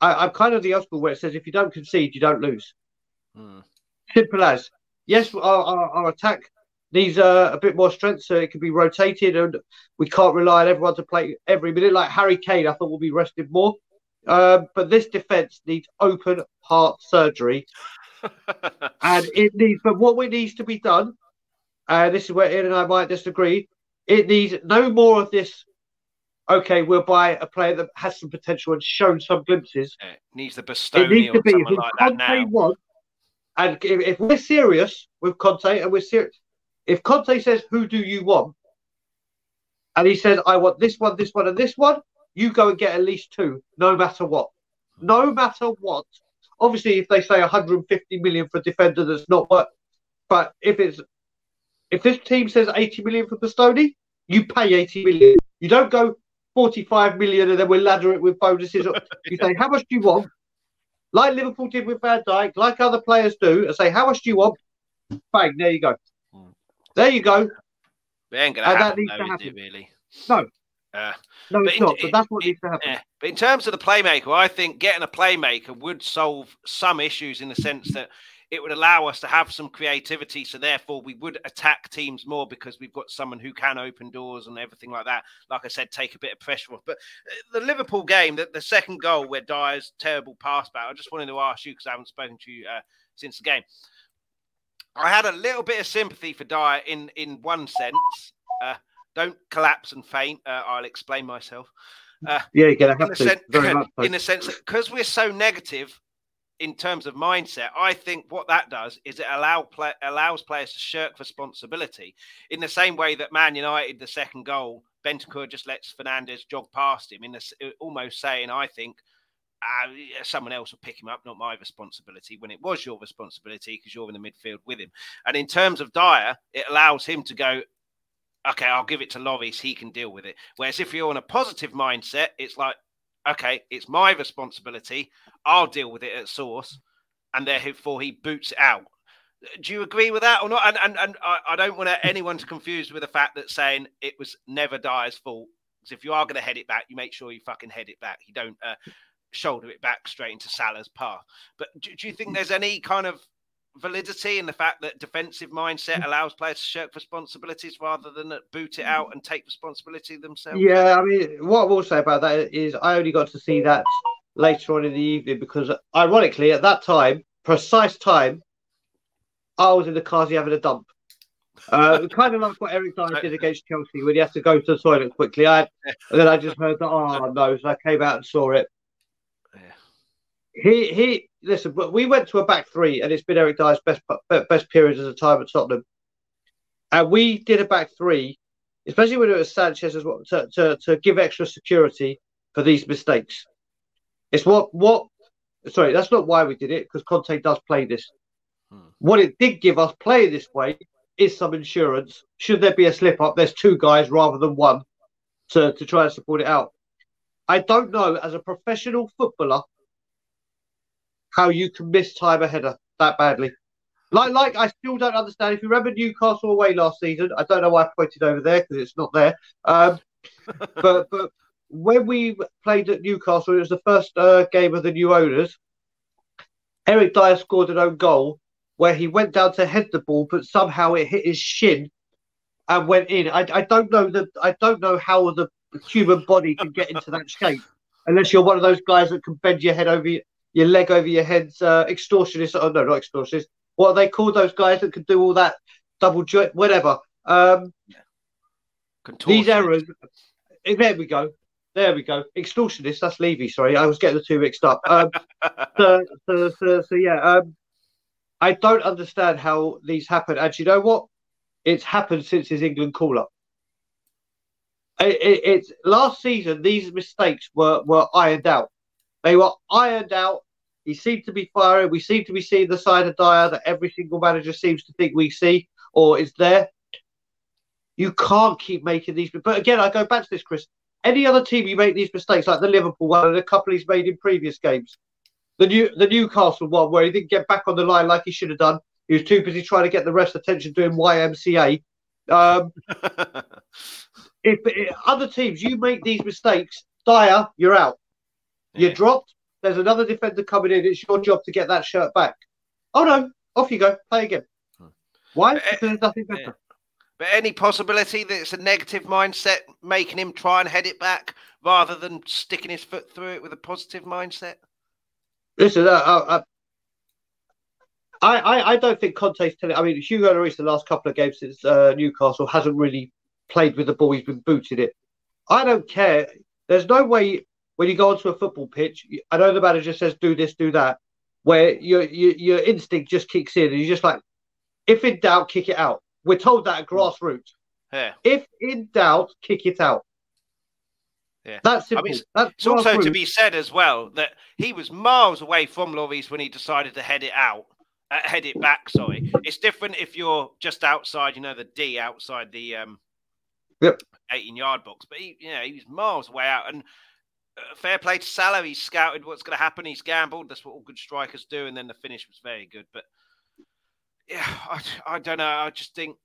I, am kind of the school where it says if you don't concede, you don't lose. Hmm. Simple as. Yes, our, our, our attack needs uh, a bit more strength so it can be rotated and we can't rely on everyone to play every minute. Like Harry Kane, I thought will be rested more. Um, but this defense needs open heart surgery. and it needs, but what we needs to be done, and uh, this is where Ian and I might disagree, it needs no more of this. Okay, we'll buy a player that has some potential and shown some glimpses. It needs the Bastoni it needs to be, if like Conte wants, and if, if, we're serious with Conte and we're serious, if Conte says, "Who do you want?" and he says, "I want this one, this one, and this one," you go and get at least two, no matter what. No matter what. Obviously, if they say 150 million for a defender, that's not what. But if it's if this team says 80 million for Bastoni, you pay 80 million. You don't go 45 million and then we'll ladder it with bonuses. you say, how much do you want? Like Liverpool did with Van Dijk, like other players do, and say, how much do you want? Bang, there you go. There you go. It ain't gonna and happen, though, happen. It, really? No. Uh, no, it's in, not. But that's what needs to happen. but in terms of the playmaker, I think getting a playmaker would solve some issues in the sense that it would allow us to have some creativity. So therefore, we would attack teams more because we've got someone who can open doors and everything like that. Like I said, take a bit of pressure off. But uh, the Liverpool game, the, the second goal where Dier's terrible pass back, I just wanted to ask you because I haven't spoken to you uh, since the game. I had a little bit of sympathy for Dier in in one sense. Uh, don't collapse and faint. Uh, I'll explain myself. Uh, yeah, you're gonna have to. Sen- very much in the sense because we're so negative in terms of mindset, I think what that does is it allow play, allows players to shirk responsibility in the same way that Man United, the second goal, Bentancur just lets Fernandez jog past him, in the, almost saying, I think, uh, someone else will pick him up, not my responsibility, when it was your responsibility because you're in the midfield with him. And in terms of Dier, it allows him to go, okay, I'll give it to Lloris, he can deal with it. Whereas if you're in a positive mindset, it's like, okay, it's my responsibility. I'll deal with it at source, and therefore he boots it out. Do you agree with that or not? And and, and I, I don't want anyone to confuse with the fact that saying it was never Dier's fault. Because if you are going to head it back, you make sure you fucking head it back. You don't uh, shoulder it back straight into Salah's path. But do, do you think there's any kind of validity in the fact that defensive mindset allows players to shirk responsibilities rather than boot it out and take responsibility themselves? Yeah, I mean, what I will say about that is I only got to see that later on in the evening because, ironically, at that time, precise time, I was in the car having a dump. Uh, kind of like what Eric Dier did against Chelsea when he had to go to the toilet quickly. I and then I just heard that, oh no, so I came out and saw it. He he. Listen, but we went to a back three, and it's been Eric Dier's best best period as a time at Tottenham. And we did a back three, especially when it was Sanchez as well, to, to, to give extra security for these mistakes. It's what what. Sorry, that's not why we did it because Conte does play this. Hmm. What it did give us playing this way is some insurance. Should there be a slip up, there's two guys rather than one to, to try and support it out. I don't know as a professional footballer how you can miss time a header that badly. Like, like I still don't understand. If you remember Newcastle away last season, I don't know why I pointed over there because it's not there. Um, but but when we played at Newcastle, it was the first uh, game of the new owners. Eric Dier scored an own goal where he went down to head the ball, but somehow it hit his shin and went in. I, I don't know that I don't know how the human body can get into that shape unless you're one of those guys that can bend your head over your, leg over your heads, uh, extortionists. Oh no, not extortionists. What are they called? Those guys that can do all that double joint, whatever. Um, these errors. Eh, there we go. There we go. Extortionist. That's Levy. Sorry, I was getting the two mixed up. Um, so, so, so, so, yeah. Um, I don't understand how these happen. And you know what? It's happened since his England call up. It, it, it's last season. These mistakes were were ironed out. They were ironed out. He seemed to be firing. We seem to be seeing the side of Dier that every single manager seems to think we see or is there. You can't keep making these. But again, I go back to this, Chris. Any other team you make these mistakes, like the Liverpool one and a couple he's made in previous games, the new the Newcastle one where he didn't get back on the line like he should have done. He was too busy trying to get the rest attention doing YMCA. Um, if, if, other teams you make these mistakes, Dier, you're out. You're dropped. There's another defender coming in. It's your job to get that shirt back. Oh no, off you go. Play again. Hmm. Why? Because there's nothing better. But any possibility that it's a negative mindset making him try and head it back rather than sticking his foot through it with a positive mindset? Listen, uh, uh, I, I, I don't think Conte's telling. I mean, Hugo Lloris the last couple of games since uh, Newcastle hasn't really played with the ball. He's been booted it. I don't care. There's no way when you go onto a football pitch. I know the manager says do this, do that, where your your, your instinct just kicks in, and you're just like, if in doubt, kick it out. We're told that at grassroots. Yeah. If in doubt, kick it out. Yeah. That's simple. I mean, That's it's also to be said as well that he was miles away from Lloris when he decided to head it out, uh, head it back. Sorry, it's different if you're just outside, you know, the D outside the um, yep. 18 yard box. But he, you know, he was miles away out. And fair play to Salah, he scouted what's going to happen. He's gambled. That's what all good strikers do. And then the finish was very good. But yeah, I, I don't know. I just think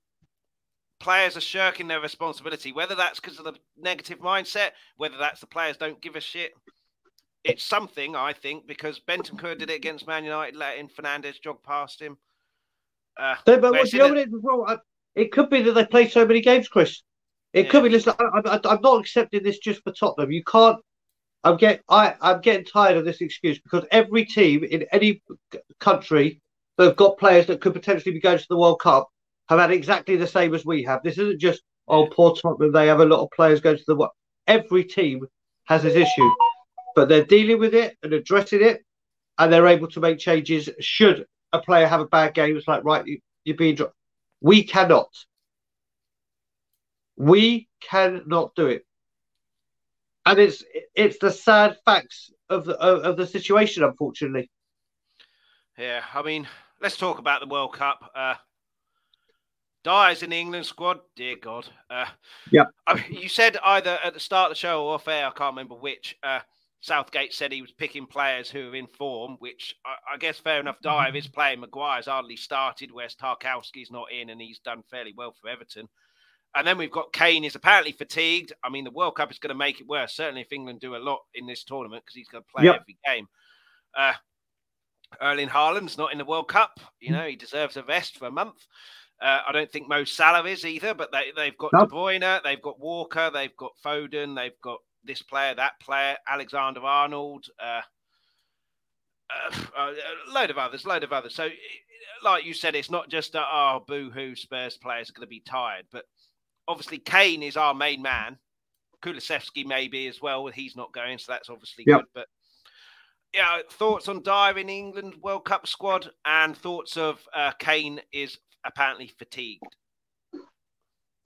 players are shirking their responsibility, whether that's because of the negative mindset, whether that's the players don't give a shit. It's something, I think, because Bentancur did it against Man United, letting Fernandez jog past him. Uh, but what, you know what it, well, it could be that they play so many games, Chris. It yeah. could be. Listen, I, am not accepting this just for Tottenham. You can't. I'm getting. I, I'm getting tired of this excuse because every team in any country that have got players that could potentially be going to the World Cup have had exactly the same as we have. This isn't just oh poor Tottenham. They have a lot of players going to the World. Every team has this issue, but they're dealing with it and addressing it, and they're able to make changes. Should a player have a bad game, it's like right, you, you're being dropped. We cannot. We cannot do it, and it's it's the sad facts of the of, of the situation, unfortunately. Yeah, I mean, let's talk about the World Cup. Uh, Dier's in the England squad. Dear God. Uh, yeah. you said either at the start of the show or off air, I can't remember which. Uh, Southgate said he was picking players who are in form, which I, I guess fair enough. Dier is playing. Maguire's hardly started, whereas Tarkowski's not in, and he's done fairly well for Everton. And then we've got Kane is apparently fatigued. I mean, the World Cup is going to make it worse. Certainly, if England do a lot in this tournament, because he's going to play yep. every game. Uh, Erling Haaland's not in the World Cup. You mm. know, he deserves a rest for a month. Uh, I don't think Mo Salah is either, but they, they've got no. De Bruyne, they've got Walker, they've got Foden, they've got this player, that player, Alexander Arnold, uh, uh, uh a load of others, load of others. So, like you said, it's not just a oh, boo hoo, Spurs players are going to be tired, but obviously Kane is our main man. Kulusevski maybe as well. He's not going, so that's obviously yep. good. But yeah, thoughts on Dier in England World Cup squad and thoughts of uh, Kane is apparently fatigued.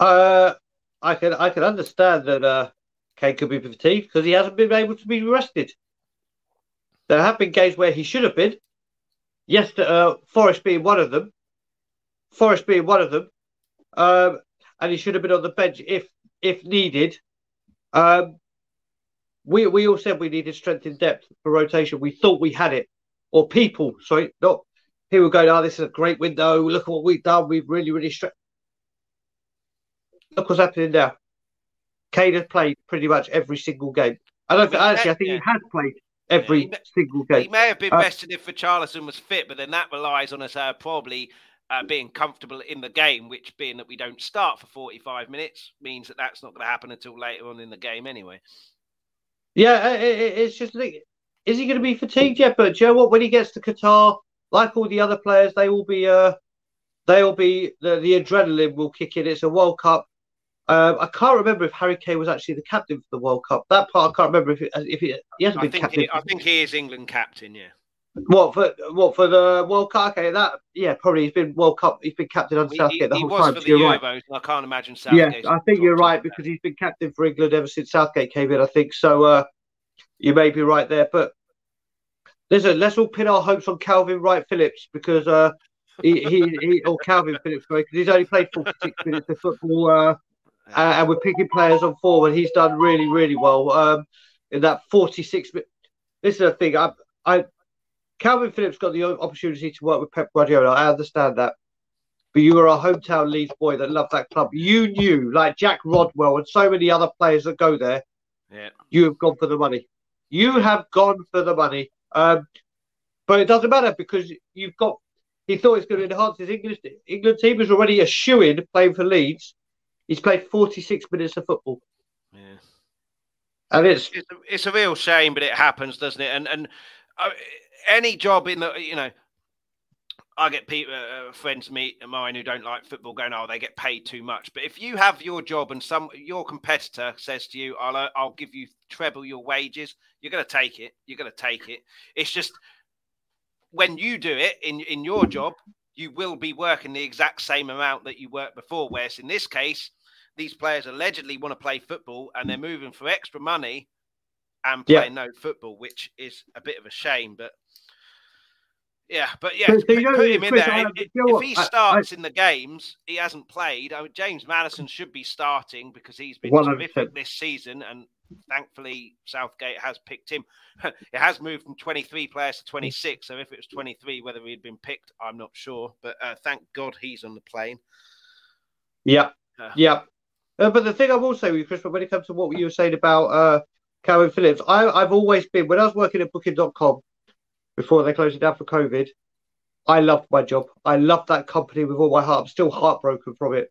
Uh, I can I can understand that uh, Kane could be fatigued because he hasn't been able to be rested. There have been games where he should have been. Yes, uh, Forest being one of them. Forest being one of them, um, and he should have been on the bench if if needed. Um, we we all said we needed strength in depth for rotation. We thought we had it, or people. Sorry, not people going. Oh, this is a great window. Look at what we've done. We've really, really strength. Look what's happening now. Kane has played pretty much every single game. I don't think, actually. I think yeah. he has played every yeah, single game. He may have been uh, rested if Richarlison was fit, but then that relies on us uh, probably uh, being comfortable in the game, which being that we don't start for 45 minutes means that that's not going to happen until later on in the game anyway. Yeah, it, it, it's just is he going to be fatigued yet? But Joe, what when he gets to Qatar, like all the other players, they will be uh they'll be the, the adrenaline will kick in. It's a World Cup. Um, I can't remember if Harry Kane was actually the captain for the World Cup. That part I can't remember if it, if he, he hasn't I been captain. He, I think he is England captain. Yeah. What for? What for the World Cup? Okay, that yeah, probably he's been World Cup. He's been captain on Southgate he, the whole time. For the Euros, right. I can't imagine Southgate. Yeah, I think you're right because he's been captain for England ever since Southgate came in. I think so. Uh, you may be right there, but listen, let's all pin our hopes on Kalvin Wright Phillips because uh, he, he, he or Kalvin Phillips because he's only played 46 minutes of football. Uh, and we're picking players on form, and he's done really, really well um, in that 46 minutes. This is the thing. I, I Kalvin Phillips got the opportunity to work with Pep Guardiola. I understand that. But you were a hometown Leeds boy that loved that club. You knew, like Jack Rodwell and so many other players that go there, yeah. you have gone for the money. You have gone for the money. Um, but it doesn't matter because you've got. He thought it's going to enhance his English England team. Was already a shoe in playing for Leeds. He's played 46 minutes of football. Yeah. And it's it's a, it's a real shame, but it happens, doesn't it? And and uh, any job in the you know, I get people, uh, uh friends meet of mine who don't like football going, oh, they get paid too much. But if you have your job and some your competitor says to you, I'll uh, I'll give you treble your wages, you're going to take it. You're going to take it. It's just when you do it in in your job, you will be working the exact same amount that you worked before. Whereas in this case, these players allegedly want to play football and they're moving for extra money and playing yeah. no football, which is a bit of a shame. But yeah, but yeah, put, put him in there. If, if, he starts I, I, in the games, he hasn't played. I mean, James Maddison should be starting because he's been 100%. terrific this season, and thankfully Southgate has picked him. it has moved from 23 players to 26. So if it was 23, whether he'd been picked, I'm not sure. But uh, thank God he's on the plane. Yeah, uh, yeah. Uh, but the thing I will say with you, Chris, when it comes to what you were saying about uh, Kalvin Phillips, I, I've always been when I was working at Booking.com before they closed it down for COVID. I loved my job. I loved that company with all my heart. I'm still heartbroken from it.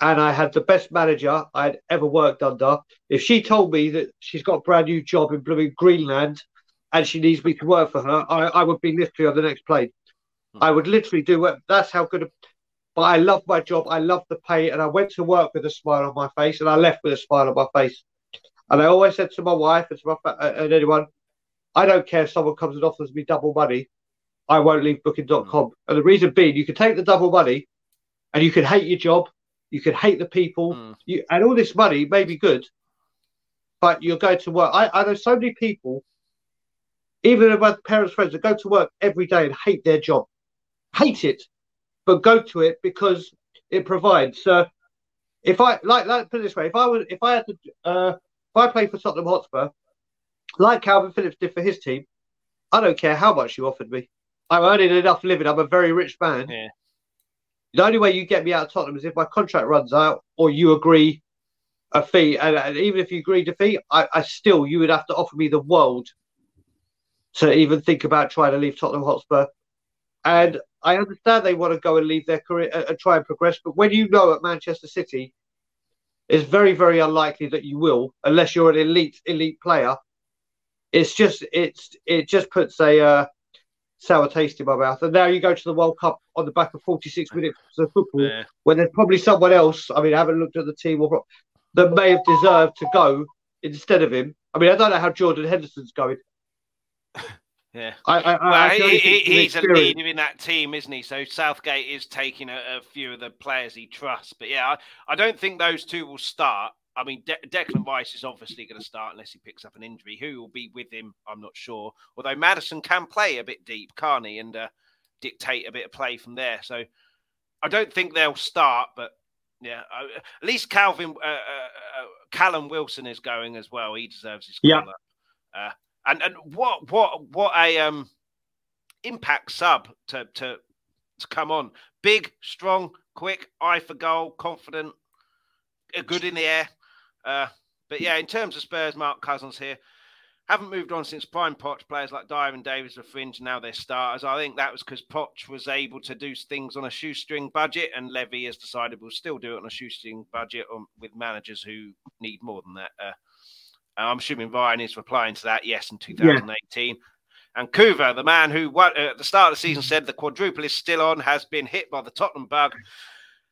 And I had the best manager I'd ever worked under. If she told me that she's got a brand new job in blooming Greenland and she needs me to work for her, I, I would be literally on the next plane. I would literally do it. That's how good. A, but I love my job. I love the pay, and I went to work with a smile on my face, and I left with a smile on my face. And I always said to my wife and to my uh, and anyone, I don't care if someone comes and offers me double money. I won't leave booking.com. Mm. And the reason being, you can take the double money and you can hate your job, you can hate the people, mm. you, and all this money may be good, but you're going to work. I, I know so many people, even my parents' friends, that go to work every day and hate their job, hate it, but go to it because it provides. Uh, if I like, like put it this way, if I was, if I had to, uh, if I played for Tottenham Hotspur like Kalvin Phillips did for his team, I don't care how much you offered me. I'm earning enough living. I'm a very rich man. Yeah. The only way you get me out of Tottenham is if my contract runs out or you agree a fee. And, and even if you agree to fee, I, I, still, you would have to offer me the world to even think about trying to leave Tottenham Hotspur. And I understand they want to go and leave their career uh, and try and progress. But when you know at Manchester City, it's very, very unlikely that you will, unless you're an elite, elite player it's just it's it just puts a uh, sour taste in my mouth. And now you go to the World Cup on the back of 46 minutes of football, yeah. when there's probably someone else. I mean, I haven't looked at the team or, that may have deserved to go instead of him. I mean, I don't know how Jordan Henderson's going. Yeah, I, I, well, I he, he, he's a leader in that team, isn't he? So Southgate is taking a, a, few of the players he trusts. But yeah, I, I don't think those two will start. I mean, De- Declan Rice is obviously going to start unless he picks up an injury. Who will be with him, I'm not sure. Although Maddison can play a bit deep, can't he, and uh, dictate a bit of play from there. So I don't think they'll start, but yeah, uh, at least Calvin uh, uh, uh, Callum Wilson is going as well. He deserves his yeah. Uh, and and what what what a um impact sub to to to come on. Big, strong, quick, eye for goal, confident, good in the air. Uh, but yeah, in terms of Spurs, Mark Cousins here haven't moved on since prime Poch. Players like Dier and Davies were fringe, now they're starters. I think that was because Poch was able to do things on a shoestring budget, and Levy has decided we'll still do it on a shoestring budget on, with managers who need more than that. Uh, I'm assuming Ryan is replying to that. Yes, in 2018. Yeah. And Kuva, the man who uh, at the start of the season said the quadruple is still on, has been hit by the Tottenham bug.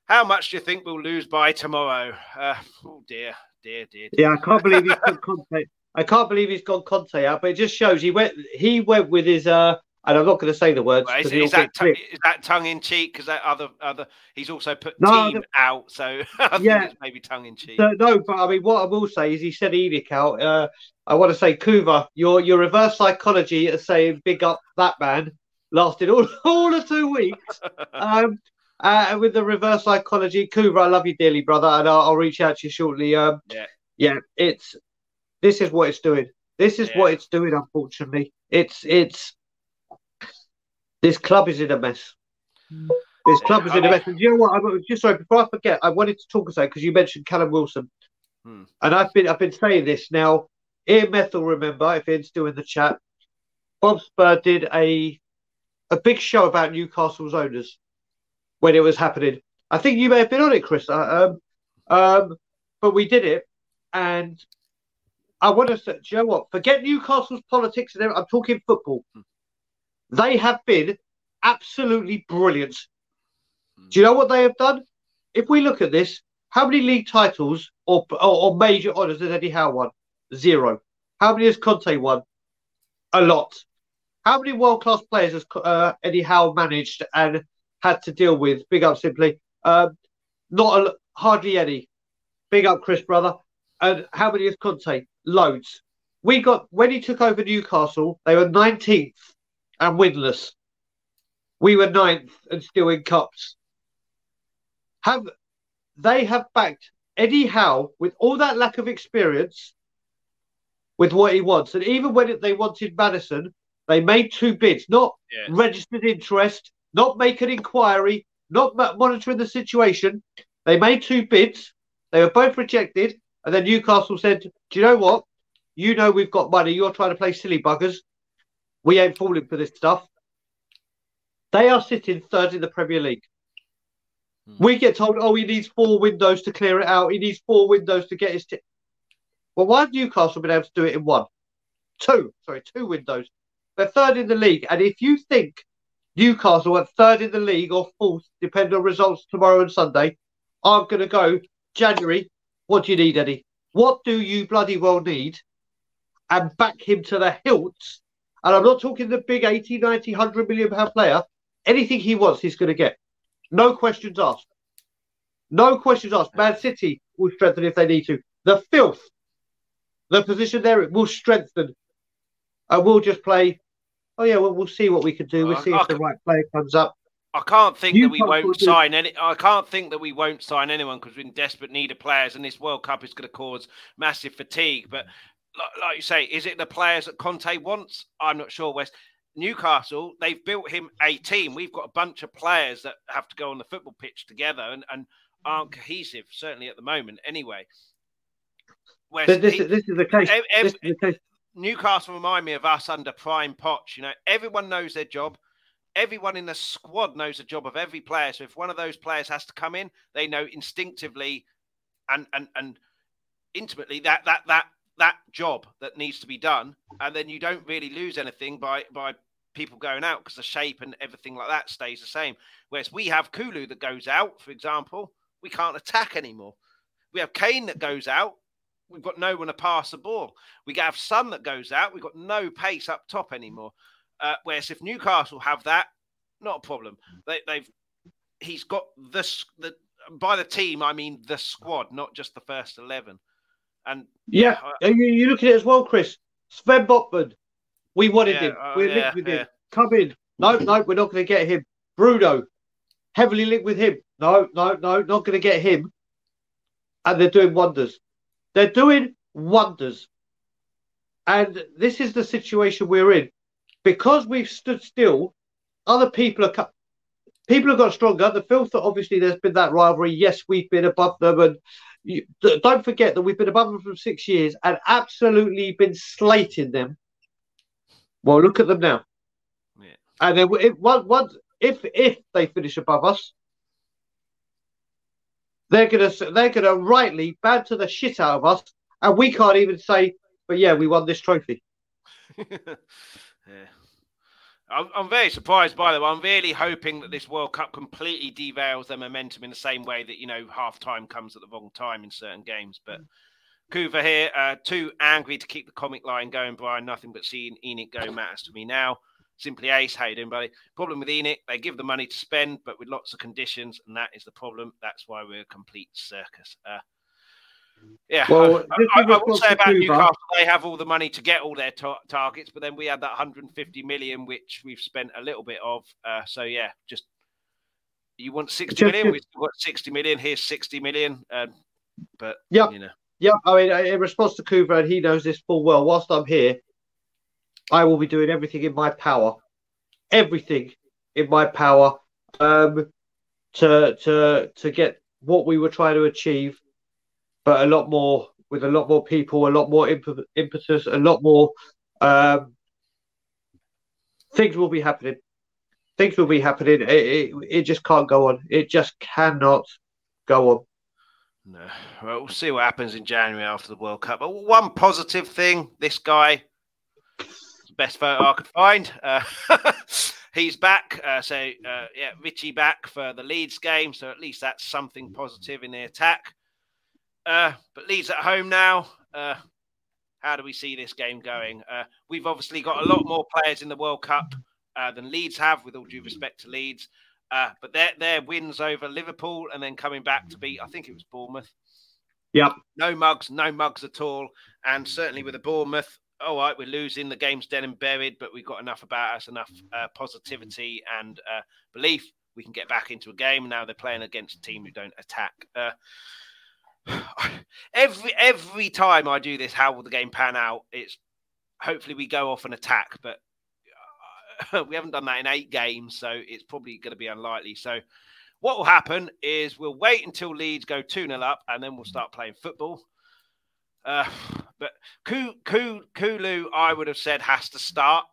How much do you think we'll lose by tomorrow? Uh, oh dear, dear, dear, dear. Yeah, I can't believe he's got Conte. I can't believe he's got Conte out, but it just shows he went. He went with his uh, and I'm not going to say the words. Well, is, is, that t- is, that tongue in cheek? Because that other other he's also put no, team out, so yeah, maybe tongue in cheek. No, no, but I mean, what I will say is he said ENIC out. Uh, I want to say Kuva, your your reverse psychology of saying big up that man lasted all all of two weeks. um, uh, with the reverse psychology, Kuva, I love you dearly, brother, and I'll, I'll reach out to you shortly. Um, yeah, yeah, it's this is what it's doing. This is yeah. what it's doing. Unfortunately, it's it's this club is in a mess. This club is in a mess. And you know what? I'm just sorry before I forget. I wanted to talk about because you mentioned Callum Wilson, hmm. and I've been I've been saying this now. Ian Meth will remember if Ian's still in the chat. Bob Spur did a a big show about Newcastle's owners when it was happening. I think you may have been on it, Chris. Um, um, but we did it, and I want to say, you know what? Forget Newcastle's politics and everything. I'm talking football. They have been absolutely brilliant. Do you know what they have done? If we look at this, how many league titles or, or, or major honours has Eddie Howe won? Zero. How many has Conte won? A lot. How many world class players has uh, Eddie Howe managed and had to deal with? Big up, simply. Um, not a, hardly any. Big up, Chris, brother. And how many is Conte? Loads. We got when he took over Newcastle, they were 19th and winless. We were ninth and still in cups. Have they have backed Eddie Howe with all that lack of experience with what he wants, and even when they wanted Maddison, they made two bids, not registered interest, not make an inquiry, not monitoring the situation. They made two bids. They were both rejected, and then Newcastle said, "Do you know what? You know we've got money. You're trying to play silly buggers. We ain't falling for this stuff. They are sitting third in the Premier League. Hmm. We get told, oh, he needs four windows to clear it out. He needs four windows to get his. T-. Well, why have Newcastle been able to do it in one? Two, sorry, two windows. They're third in the league. And if you think Newcastle are third in the league or fourth, depending on results tomorrow and Sunday, I'm going to go January. What do you need, Eddie? What do you bloody well need? And back him to the hilt. and I'm not talking the big 80, 90, 100 million pound player. Anything he wants, he's going to get. No questions asked. No questions asked. Man City will strengthen if they need to. The filth, the position there it will strengthen. And we'll just play. Oh, yeah, well, we'll see what we can do. We'll see I, if I, the right player comes up. I can't think you that we won't sign any. I can't think that we won't sign anyone because we're in desperate need of players, and this World Cup is going to cause massive fatigue. But like you say, is it the players that Conte wants? I'm not sure. West Newcastle, they've built him a team. We've got a bunch of players that have to go on the football pitch together and, and aren't cohesive, certainly at the moment. Anyway, this, he, this is the case. Every, this is the case. Newcastle remind me of us under Prime Poch. You know, everyone knows their job. Everyone in the squad knows the job of every player. So if one of those players has to come in, they know instinctively and and and intimately that that that that job that needs to be done, and then you don't really lose anything by by people going out because the shape and everything like that stays the same. Whereas we have Kulu that goes out, for example, we can't attack anymore. We have Kane that goes out, we've got no one to pass the ball. We have some that goes out, we've got no pace up top anymore. Uh, whereas if Newcastle have that, not a problem. They, they've he's got this the by the team I mean the squad, not just the first eleven. And yeah, I, you, you look at it as well, Chris. Sven Botman, we wanted yeah, him. Uh, we're yeah, linked with yeah. him. Come in. No, no, we're not going to get him. Bruno, heavily linked with him. No, no, no, not going to get him. And they're doing wonders. They're doing wonders. And this is the situation we're in. Because we've stood still, other people are people have got stronger. The filth obviously there's been that rivalry. Yes, we've been above them and you, don't forget that we've been above them for six years and absolutely been slating them. Well, look at them now. Yeah. And then if, once, if if they finish above us, they're gonna they're gonna rightly banter the shit out of us, and we can't even say but yeah, we won this trophy. yeah. I'm, I'm very surprised by them. I'm really hoping that this World Cup completely derails their momentum in the same way that, you know, half time comes at the wrong time in certain games. But Kuva here, uh, too angry to keep the comic line going, Brian. Nothing but seeing ENIC go matters to me now. Simply Ace, how you doing, buddy? Problem with ENIC, they give the money to spend, but with lots of conditions, and that is the problem. That's why we're a complete circus. Uh, yeah, well, I, I, I would say about. Newcastle, they have all the money to get all their ta- targets, but then we had that 150 million, which we've spent a little bit of. Uh, so yeah, just you want 60 just, million? We've got 60 million. Here's 60 million. Um, but yeah, you know, yeah. I mean, in response to Cooper, and he knows this full well. Whilst I'm here, I will be doing everything in my power, everything in my power, um, to to to get what we were trying to achieve but a lot more with a lot more people, a lot more imp- impetus, a lot more um, things will be happening. Things will be happening. It, it, it just can't go on. It just cannot go on. No. Well, we'll see what happens in January after the World Cup. But one positive thing, this guy, best photo I could find. Uh, he's back. Uh, so, uh, yeah, Richie back for the Leeds game. So at least that's something positive in the attack. Uh, but Leeds at home now. Uh, how do we see this game going? Uh, we've obviously got a lot more players in the World Cup uh, than Leeds have, with all due respect to Leeds. Uh, but their their wins over Liverpool and then coming back to beat, I think it was Bournemouth. Yep. No mugs, no mugs at all. And certainly with the Bournemouth, all right, we're losing. The game's dead and buried, but we've got enough about us, enough uh, positivity and uh, belief. We can get back into a game. Now they're playing against a team who don't attack. Uh, every every time I do this, how will the game pan out? It's hopefully we go off and attack, but uh, we haven't done that in eight games, so it's probably going to be unlikely. So what will happen is we'll wait until Leeds go 2 0 up and then we'll start playing football. Uh, but Kulu, I would have said, has to start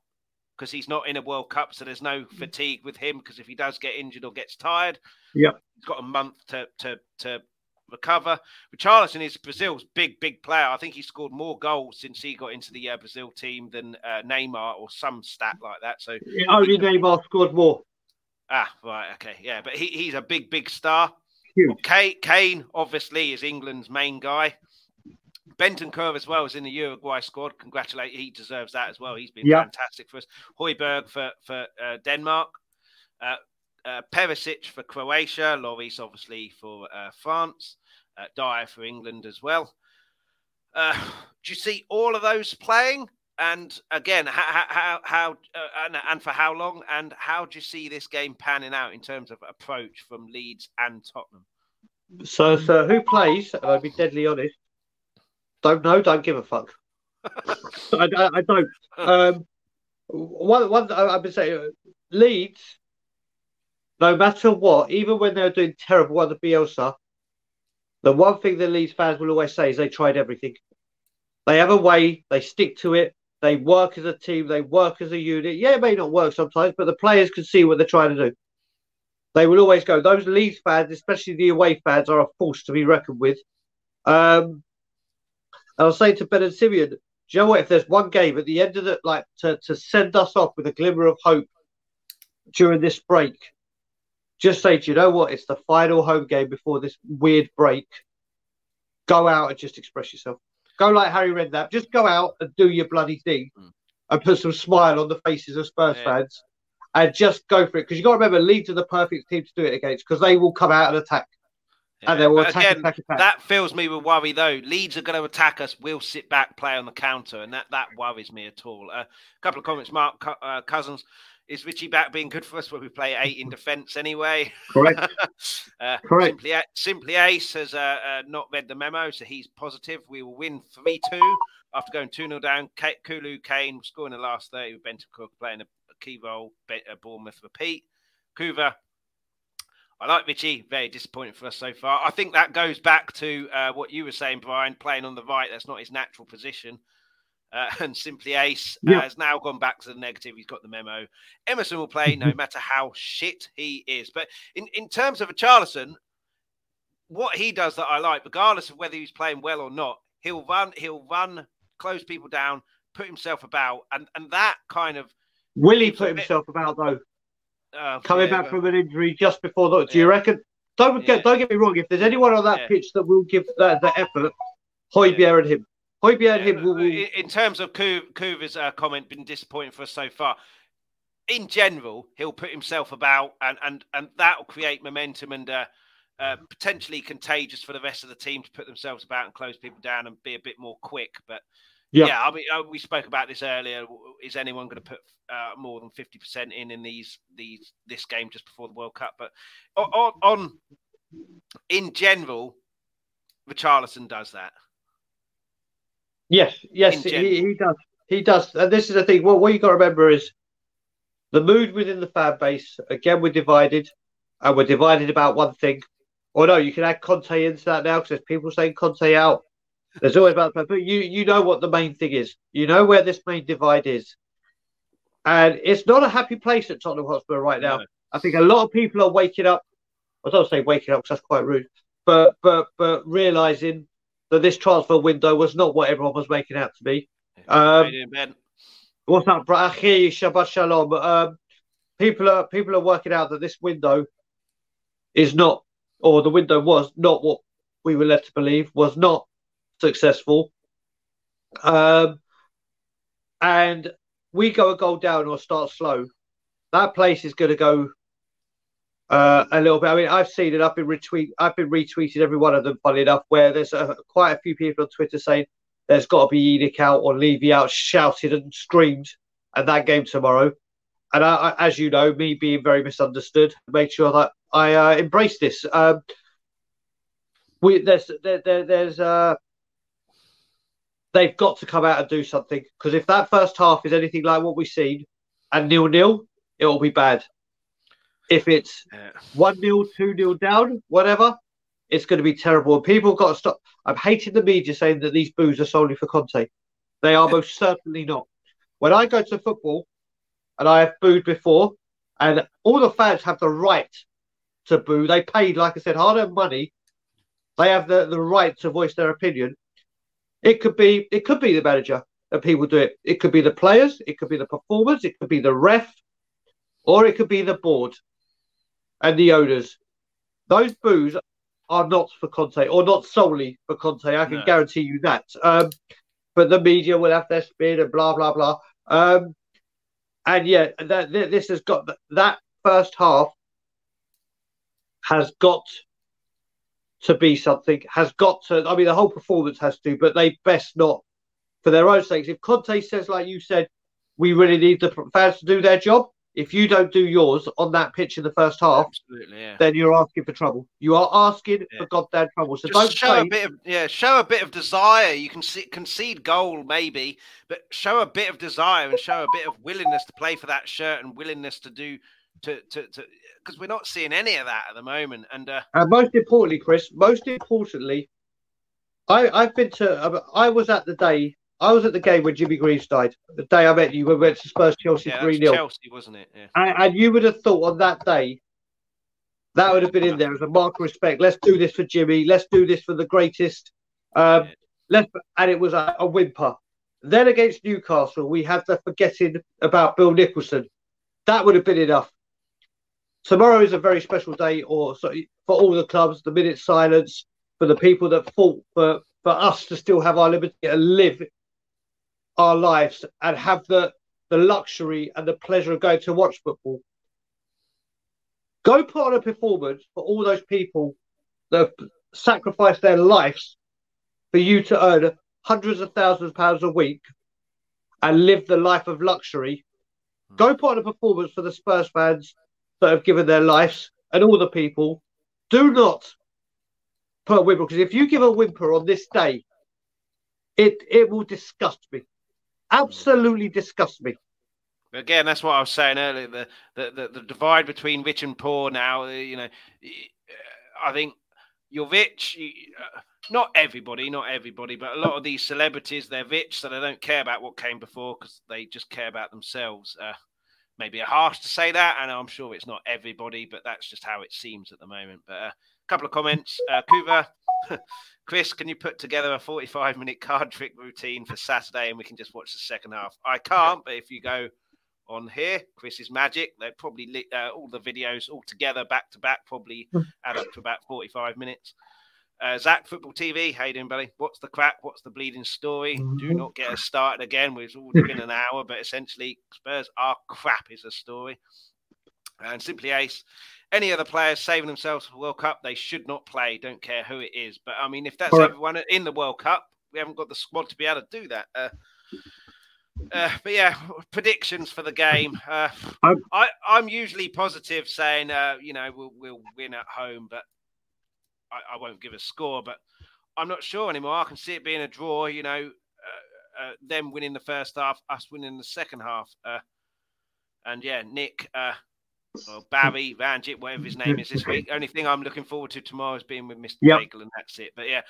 because he's not in a World Cup, so there's no fatigue with him. Because if he does get injured or gets tired, yeah, he's got a month to to to recover. Richarlison is Brazil's big, big player. I think he scored more goals since he got into the uh, Brazil team than uh, Neymar or some stat like that. So yeah, only Neymar scored more. Ah, right, okay, yeah, but he, he's a big, big star. Huge. Kane, Kane obviously is England's main guy. Bentancur as well is in the Uruguay squad. Congratulate, he deserves that as well. He's been yep. fantastic for us. Højbjerg for for uh, Denmark. Uh, uh, Perisic for Croatia, Lloris obviously for uh, France, uh, Dier for England as well. Uh, do you see all of those playing? And again, how, how, how uh, and, and, for how long? And how do you see this game panning out in terms of approach from Leeds and Tottenham? So, so who plays? I'll be deadly honest. Don't know. Don't give a fuck. I, I, I, don't. Um, one, one. I've been saying Leeds no matter what, even when they're doing terrible under Bielsa, the one thing the Leeds fans will always say is they tried everything. They have a way, they stick to it, they work as a team, they work as a unit. Yeah, it may not work sometimes, but the players can see what they're trying to do. They will always go. Those Leeds fans, especially the away fans, are a force to be reckoned with. Um, I was saying to Ben and Simeon, do you know what? If there's one game at the end of the like to, to send us off with a glimmer of hope during this break, just say, do you know what? It's the final home game before this weird break. Go out and just express yourself. Go like Harry Redknapp. Just go out and do your bloody thing mm. and put some smile on the faces of Spurs yeah. fans and just go for it. Because you got to remember, Leeds are the perfect team to do it against because they will come out and attack. Yeah, and they will attack, again, attack, attack. That fills me with worry, though. Leeds are going to attack us. We'll sit back, play on the counter, and that, that worries me at all. A uh, couple of comments, Mark uh, Cousins is Richie back being good for us where we play eight in defence anyway? Correct. uh, Correct. Simply, Simply Ace has uh, uh, not read the memo, so he's positive. We will win 3 2 after going 2 0 down. K- Kulu Kane scoring the last 30 with Bentancur Cook playing a, key role. Be- uh, Bournemouth repeat. Kuva. I like Richie. Very disappointing for us so far. I think that goes back to uh, what you were saying, Brian, playing on the right. That's not his natural position uh, and simply Ace uh, yeah. has now gone back to the negative. He's got the memo. Emerson will play no matter how shit he is. But in, in terms of a Charlison, what he does that I like, regardless of whether he's playing well or not, he'll run he'll run close people down, put himself about, and and that kind of. Will he put himself bit... about though? Uh, Coming yeah, back from an injury just before that, do yeah. you reckon? Don't get, yeah. don't get me wrong. If there's anyone on that pitch that will give that the effort, Højbjerg and him. Højbjerg and him will, will... In terms of Kuva's uh, comment, been disappointing for us so far. In general, he'll put himself about, and and and that will create momentum and. Uh, uh, potentially contagious for the rest of the team to put themselves about and close people down and be a bit more quick. But yeah, yeah I mean, uh, we spoke about this earlier. Is anyone going to put uh, more than fifty percent in in these these this game just before the World Cup? But on, on in general, Richarlison does that. Yes, yes, he, he does. He does. And this is the thing. Well, what you got to remember is the mood within the fan base. Again, we're divided, and we're divided about one thing, or no, you can add Conte into that now because there's people saying Conte out. There's always about the but you you know what the main thing is. You know where this main divide is, and it's not a happy place at Tottenham Hotspur right now. No. I think a lot of people are waking up. I don't say waking up because that's quite rude, but but but realizing that this transfer window was not what everyone was making out to be. Um, what's up, Brahi Shabbat Shalom? Um, people are people are working out that this window is not or the window was not what we were led to believe, was not successful. Um, and we go a goal down or start slow, that place is going to go uh, a little bit. I mean, I've seen it. I've been retweet. I've been retweeted every one of them. Funny enough, where there's a, quite a few people on Twitter saying there's got to be ENIC out or Levy out, shouted and screamed at that game tomorrow. And I, I, as you know, me being very misunderstood, make sure that I uh, embrace this. Um, we there's there, there, there's uh, they've got to come out and do something because if that first half is anything like what we've seen and nil nil, it will be bad. If it's one nil, two nil down, whatever, it's going to be terrible. And people got to stop. I'm hating the media saying that these boos are solely for Conte. They are most certainly not. When I go to football, and I have booed before, and all the fans have the right to boo. They paid, like I said, hard earned money. They have the, the right to voice their opinion. It could be it could be the manager that people do it. It could be the players, it could be the performers, it could be the ref, or it could be the board and the owners. Those boos are not for Conte, or not solely for Conte. I can no. guarantee you that. Um, but the media will have their spin and blah blah blah. Um, and yeah, that, this has got that first half has got to be something, has got to. I mean, the whole performance has to, but they best not, for their own sakes. If Conte says, like you said, we really need the fans to do their job. If you don't do yours on that pitch in the first half, yeah. then you're asking for trouble. You are asking yeah. for goddamn trouble. So Just don't show say... a bit of yeah, show a bit of desire. You can see, concede goal maybe, but show a bit of desire and show a bit of willingness to play for that shirt and willingness to do to to because we're not seeing any of that at the moment. And uh... and most importantly, Chris, most importantly, I I've been to I was at the day I was at the game when Jimmy Greaves died. The day I met you, we went to Spurs Chelsea three yeah, 0 Chelsea, wasn't it? Yeah. And, and, you would have thought on that day that would have been in there as a mark of respect. Let's do this for Jimmy. Let's do this for the greatest. Um, yeah. Let's and it was a, a whimper. Then against Newcastle, we had the forgetting about Bill Nicholson. That would have been enough tomorrow is a very special day, or so, for all the clubs, the minute silence for the people that fought for for us to still have our liberty and live our lives and have the the luxury and the pleasure of going to watch football. Go put on a performance for all those people that have sacrificed their lives for you to earn hundreds of thousands of pounds a week and live the life of luxury. Hmm. Go put on a performance for the Spurs fans that have given their lives and all the people. Do not put a whimper because if you give a whimper on this day, it it will disgust me. Absolutely disgust me. Again, that's what I was saying earlier. The the, the, the divide between rich and poor now. You know, I think you're rich. You, uh, not everybody, not everybody, but a lot of these celebrities, they're rich, so they don't care about what came before because they just care about themselves. Uh, maybe a harsh to say that, and I'm sure it's not everybody, but that's just how it seems at the moment. But a uh, couple of comments. Uh, Kuva, Chris, can you put together a 45 minute card trick routine for Saturday and we can just watch the second half? I can't, but if you go on here, Chris's Magic, they're probably uh, all the videos all together back to back, probably hmm. add up to about 45 minutes. Uh, Zach, Football TV, how you doing, buddy? What's the crack? What's the bleeding story? Do mm-hmm. not get us started again. It's already been an hour, but essentially, Spurs are crap is a story. And Simply Ace, any other players saving themselves for the World Cup, they should not play. Don't care who it is. But I mean, if that's right. everyone in the World Cup, we haven't got the squad to be able to do that. Uh, uh, but yeah, predictions for the game. Uh, I, I'm usually positive, saying uh, you know we'll, we'll win at home, but I, I, won't give a score. But I'm not sure anymore. I can see it being a draw. You know, uh, uh, them winning the first half, us winning the second half. Uh, and yeah, Nick, or Barry, Ranjit, whatever his name is this week. Only thing I'm looking forward to tomorrow is being with Mr. Yep. Bagel, and that's it. But yeah,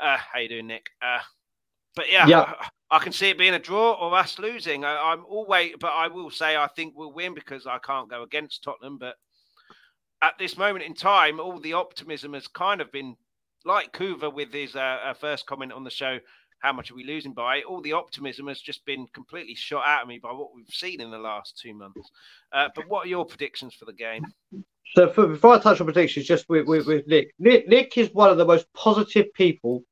uh, how you doing, Nick? Uh, but yeah, yep. I, I, can see it being a draw or us losing. I, am always, but I will say I think we'll win because I can't go against Tottenham. But at this moment in time, all the optimism has kind of been like Kuva with his uh, uh first comment on the show how much are we losing by? All the optimism has just been completely shot out of me by what we've seen in the last two months. Uh, but what are your predictions for the game? So for, before I touch on predictions, just with, with, with Nick. Nick, Nick is one of the most positive people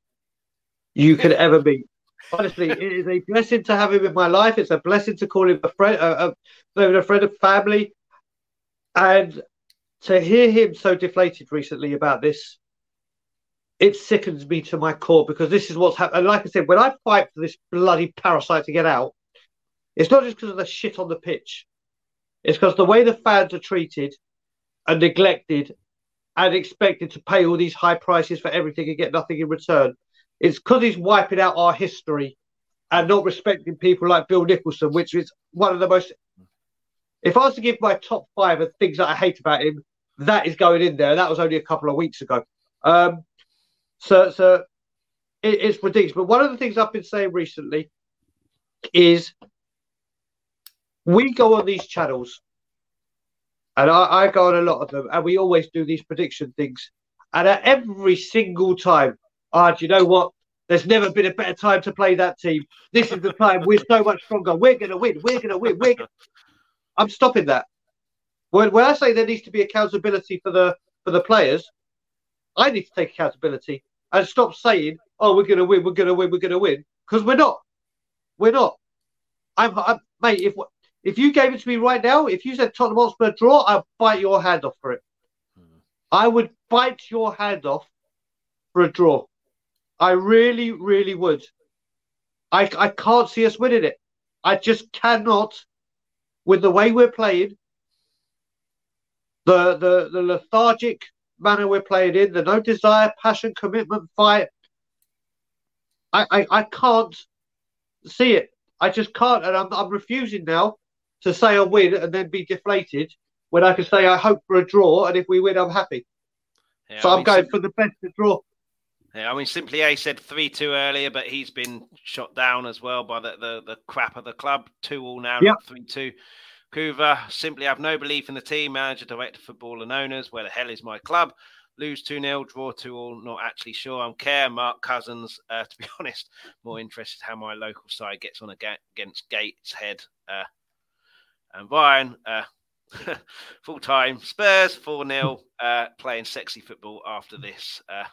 you could ever meet. Honestly, it is a blessing to have him in my life. It's a blessing to call him a friend, a, a, a friend of family, and to hear him so deflated recently about this it sickens me to my core because this is what's happening. Like I said, when I fight for this bloody parasite to get out, it's not just because of the shit on the pitch. It's because the way the fans are treated and neglected and expected to pay all these high prices for everything and get nothing in return. It's because he's wiping out our history and not respecting people like Bill Nicholson, which is one of the most. If I was to give my top five of things that I hate about him, that is going in there. That was only a couple of weeks ago. Um, so, so it, it's ridiculous. But one of the things I've been saying recently is we go on these channels, and I, I go on a lot of them, and we always do these prediction things. And at every single time, ah, oh, do you know what? There's never been a better time to play that team. This is the time. We're so much stronger. We're going to win. We're going to win. We're. Gonna... I'm stopping that. When, when I say there needs to be accountability for the for the players, I need to take accountability and stop saying, "Oh, we're going to win, we're going to win, we're going to win," because we're not. We're not. I'm, I'm, mate. If if you gave it to me right now, if you said Tottenham Hotspur draw, I'd bite your hand off for it. Hmm. I would bite your hand off for a draw. I really, really would. I I can't see us winning it. I just cannot, with the way we're playing, the the the lethargic manner we're playing in, the no desire, passion, commitment, fight. I, I, I can't see it. I just can't, and I'm, I'm refusing now to say I win and then be deflated when I can say I hope for a draw, and if we win, I'm happy. Yeah, so I am going for the best to draw. Yeah, I mean, Simply A said 3 2 earlier, but he's been shot down as well by the, the, the crap of the club. 2 all now, yep. 3 2. Kuva simply have no belief in the team, manager, director, football, and owners. Where the hell is my club? Lose 2 0, draw 2 all. Not actually sure. I'm care. Mark Cousins, uh, to be honest, more interested how my local side gets on against Gateshead. Uh, and Ryan, uh, full time Spurs 4 0, uh, playing sexy football after this. Uh,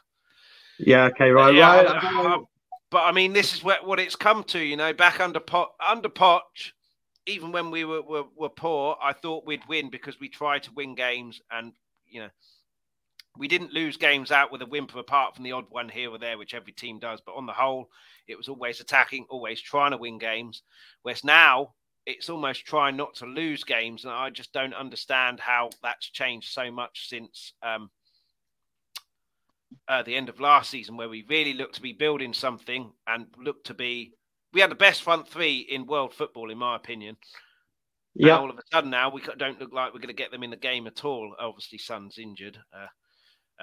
yeah, okay, right. Yeah, right. but I mean, this is what, what it's come to, you know, back under pot, under Poch, even when we were, were, were poor, I thought we'd win because we tried to win games and, you know, we didn't lose games out with a whimper apart from the odd one here or there, which every team does. But on the whole, it was always attacking, always trying to win games. Whereas now it's almost trying not to lose games. And I just don't understand how that's changed so much since um, uh, the end of last season, where we really looked to be building something and looked to be we had the best front three in world football, in my opinion. Yeah. All of a sudden now we don't look like we're going to get them in the game at all. Obviously, Son's injured. Uh,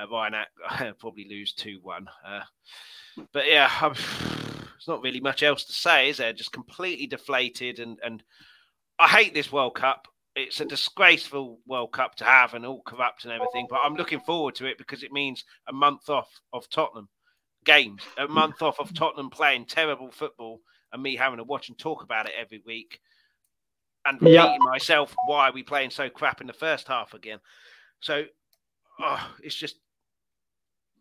uh, Ryan probably lose two one. Uh, but yeah, I'm, there's not really much else to say, is there? Just completely deflated, and and I hate this World Cup. It's a disgraceful World Cup to have, and all corrupt and everything. But I'm looking forward to it because it means a month off of Tottenham games, a month off of Tottenham playing terrible football, and me having to watch and talk about it every week, and repeating yep. myself why are we playing so crap in the first half again. So, oh, it's just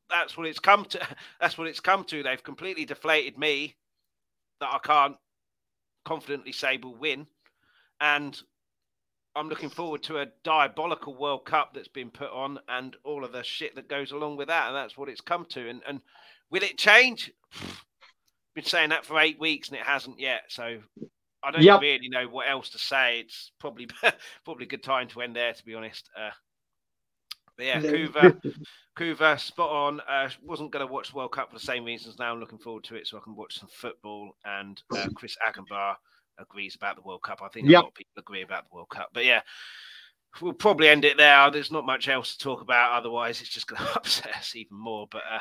that's what it's come to. That's what it's come to. They've completely deflated me that I can't confidently say will win, and I'm looking forward to a diabolical World Cup that's been put on and all of the shit that goes along with that, and that's what it's come to. And and will it change? Been saying that for eight weeks and it hasn't yet. So I don't yep. really know what else to say. It's probably probably a good time to end there, to be honest. Uh, but yeah, Kuva, Kuva, spot on. Uh, wasn't going to watch the World Cup for the same reasons. Now I'm looking forward to it so I can watch some football. And uh, Chris Agenbar agrees about the World Cup. I think yep. a lot of people agree about the World Cup. But yeah, we'll probably end it there. There's not much else to talk about. Otherwise, it's just going to upset us even more. But uh,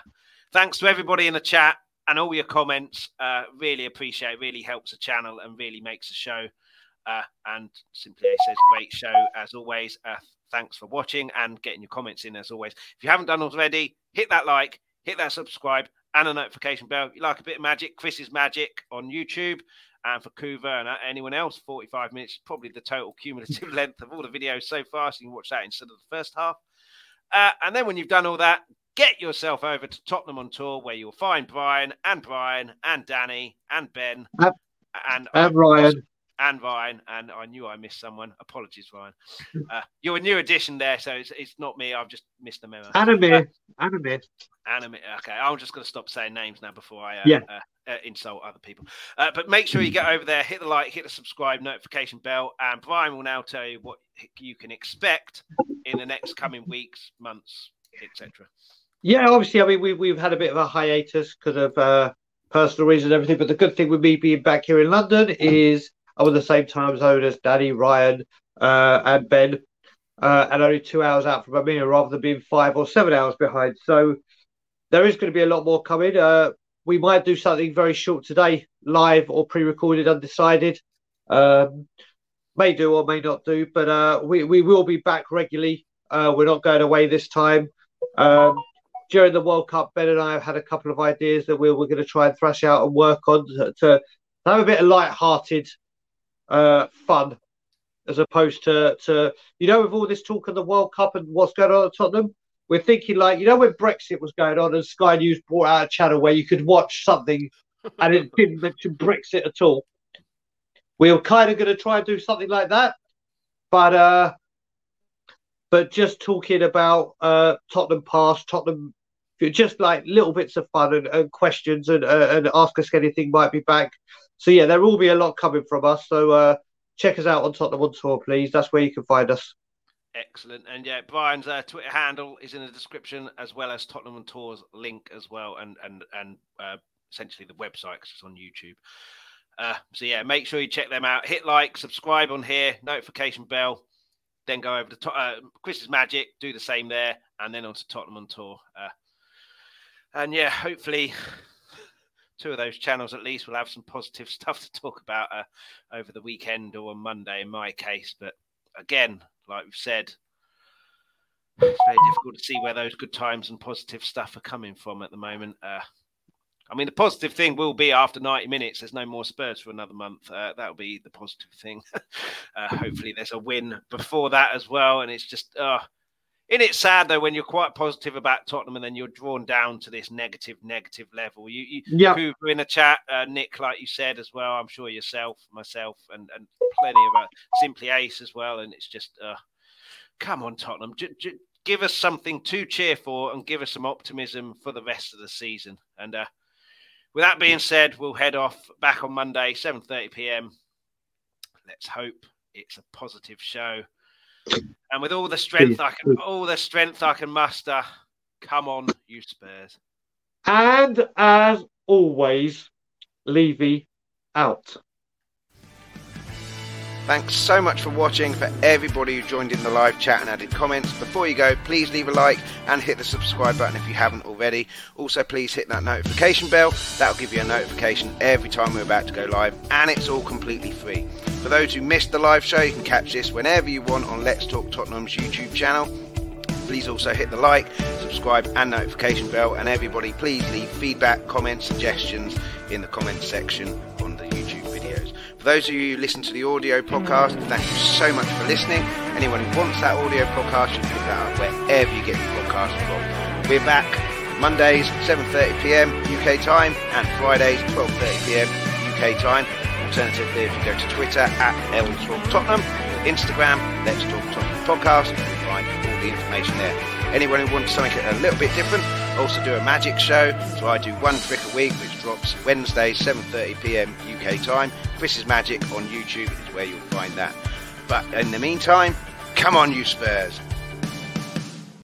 thanks to everybody in the chat and all your comments. Uh, really appreciate. Really helps the channel and really makes the show. Uh, and Simply A says, great show as always. Uh, thanks for watching and getting your comments in as always. If you haven't done already, hit that like, hit that subscribe, and a notification bell. If you like a bit of magic, Chris's Magic on YouTube. And for Kuva and anyone else, 45 minutes, probably the total cumulative length of all the videos so far. So you can watch that instead of the first half. Uh, and then when you've done all that, get yourself over to Tottenham on Tour, where you'll find Brian and Brian and Danny and Ben and, and Ryan and Ryan, and I knew I missed someone. Apologies, Ryan. Uh, you're a new addition there, so it's, it's not me. I've just missed the memo. Anime, uh, anime, anime. Okay, I'm just going to stop saying names now before I uh, yeah. Uh, uh, insult other people. Uh, but make sure you get over there, hit the like, hit the subscribe, notification bell, and Brian will now tell you what you can expect in the next coming weeks, months, etc. Yeah, obviously, I mean, we, we've had a bit of a hiatus because of personal reasons and everything. But the good thing with me being back here in London is I'm on the same time zone as Danny, Ryan, uh, and Ben, uh, and only two hours out from Amir rather than being five or seven hours behind. So there is going to be a lot more coming. Uh, we might do something very short today, live or pre-recorded, undecided. Um, may do or may not do, but uh, we we will be back regularly. Uh, we're not going away this time. Um, during the World Cup, Ben and I have had a couple of ideas that we're, we're going to try and thrash out and work on to, to have a bit of light-hearted uh, fun as opposed to to you know with all this talk of the World Cup and what's going on at Tottenham. We're thinking like you know when Brexit was going on and Sky News brought out a channel where you could watch something and it didn't mention Brexit at all. We were kind of going to try and do something like that, but uh, but just talking about uh, Tottenham past, Tottenham, just like little bits of fun and, and questions and uh, and ask us anything might be back so yeah, there will be a lot coming from us. So uh, check us out on Tottenham on Tour, please. That's where you can find us. Excellent. And yeah, Brian's uh, Twitter handle is in the description, as well as Tottenham on Tour's link as well, and and and uh, essentially the website because it's on YouTube. Uh, so yeah, make sure you check them out. Hit like, subscribe on here, notification bell. Then go over to uh, Chris's Magic, do the same there, and then on to Tottenham on Tour. Uh, and yeah, hopefully two of those channels at least will have some positive stuff to talk about uh, over the weekend or on Monday in my case. But again, like we've said, it's very difficult to see where those good times and positive stuff are coming from at the moment. Uh, I mean, the positive thing will be after 90 minutes, there's no more Spurs for another month. Uh, that'll be the positive thing. uh, hopefully, there's a win before that as well. And it's just, uh, in it sad though when you're quite positive about Tottenham and then you're drawn down to this negative, negative level. You, you yeah. In the chat, uh, Nick, like you said as well. I'm sure yourself, myself, and and plenty of uh, simply Ace as well. And it's just, uh, come on, Tottenham, j- j- give us something to cheer for and give us some optimism for the rest of the season. And uh, with that being said, we'll head off back on Monday, 7:30 p.m. Let's hope it's a positive show. And with all the strength I can, all the strength I can muster, come on, you Spurs. And as always, Levy out. Thanks so much for watching. For everybody who joined in the live chat and added comments, before you go, please leave a like and hit the subscribe button if you haven't already. Also, please hit that notification bell. That'll give you a notification every time we're about to go live, and it's all completely free. For those who missed the live show, you can catch this whenever you want on Let's Talk Tottenham's YouTube channel. Please also hit the like, subscribe, and notification bell. And everybody, please leave feedback, comments, suggestions in the comments section For those of you who listen to the audio podcast, thank you so much for listening. Anyone who wants that audio podcast, you can pick that up wherever you get your podcast from. We're back Mondays 7:30 p.m. UK time and Fridays 12:30 p.m. UK time. Alternatively, if you go to Twitter at L Talk Tottenham, Instagram Let's Talk Tottenham Podcast, you'll find all the information there. Anyone who wants something a little bit different, also do a magic show. So I do one trick a week, which drops Wednesday 7:30 p.m. UK time. Chris's Magic on YouTube is where you'll find that. But in the meantime, come on, you Spurs!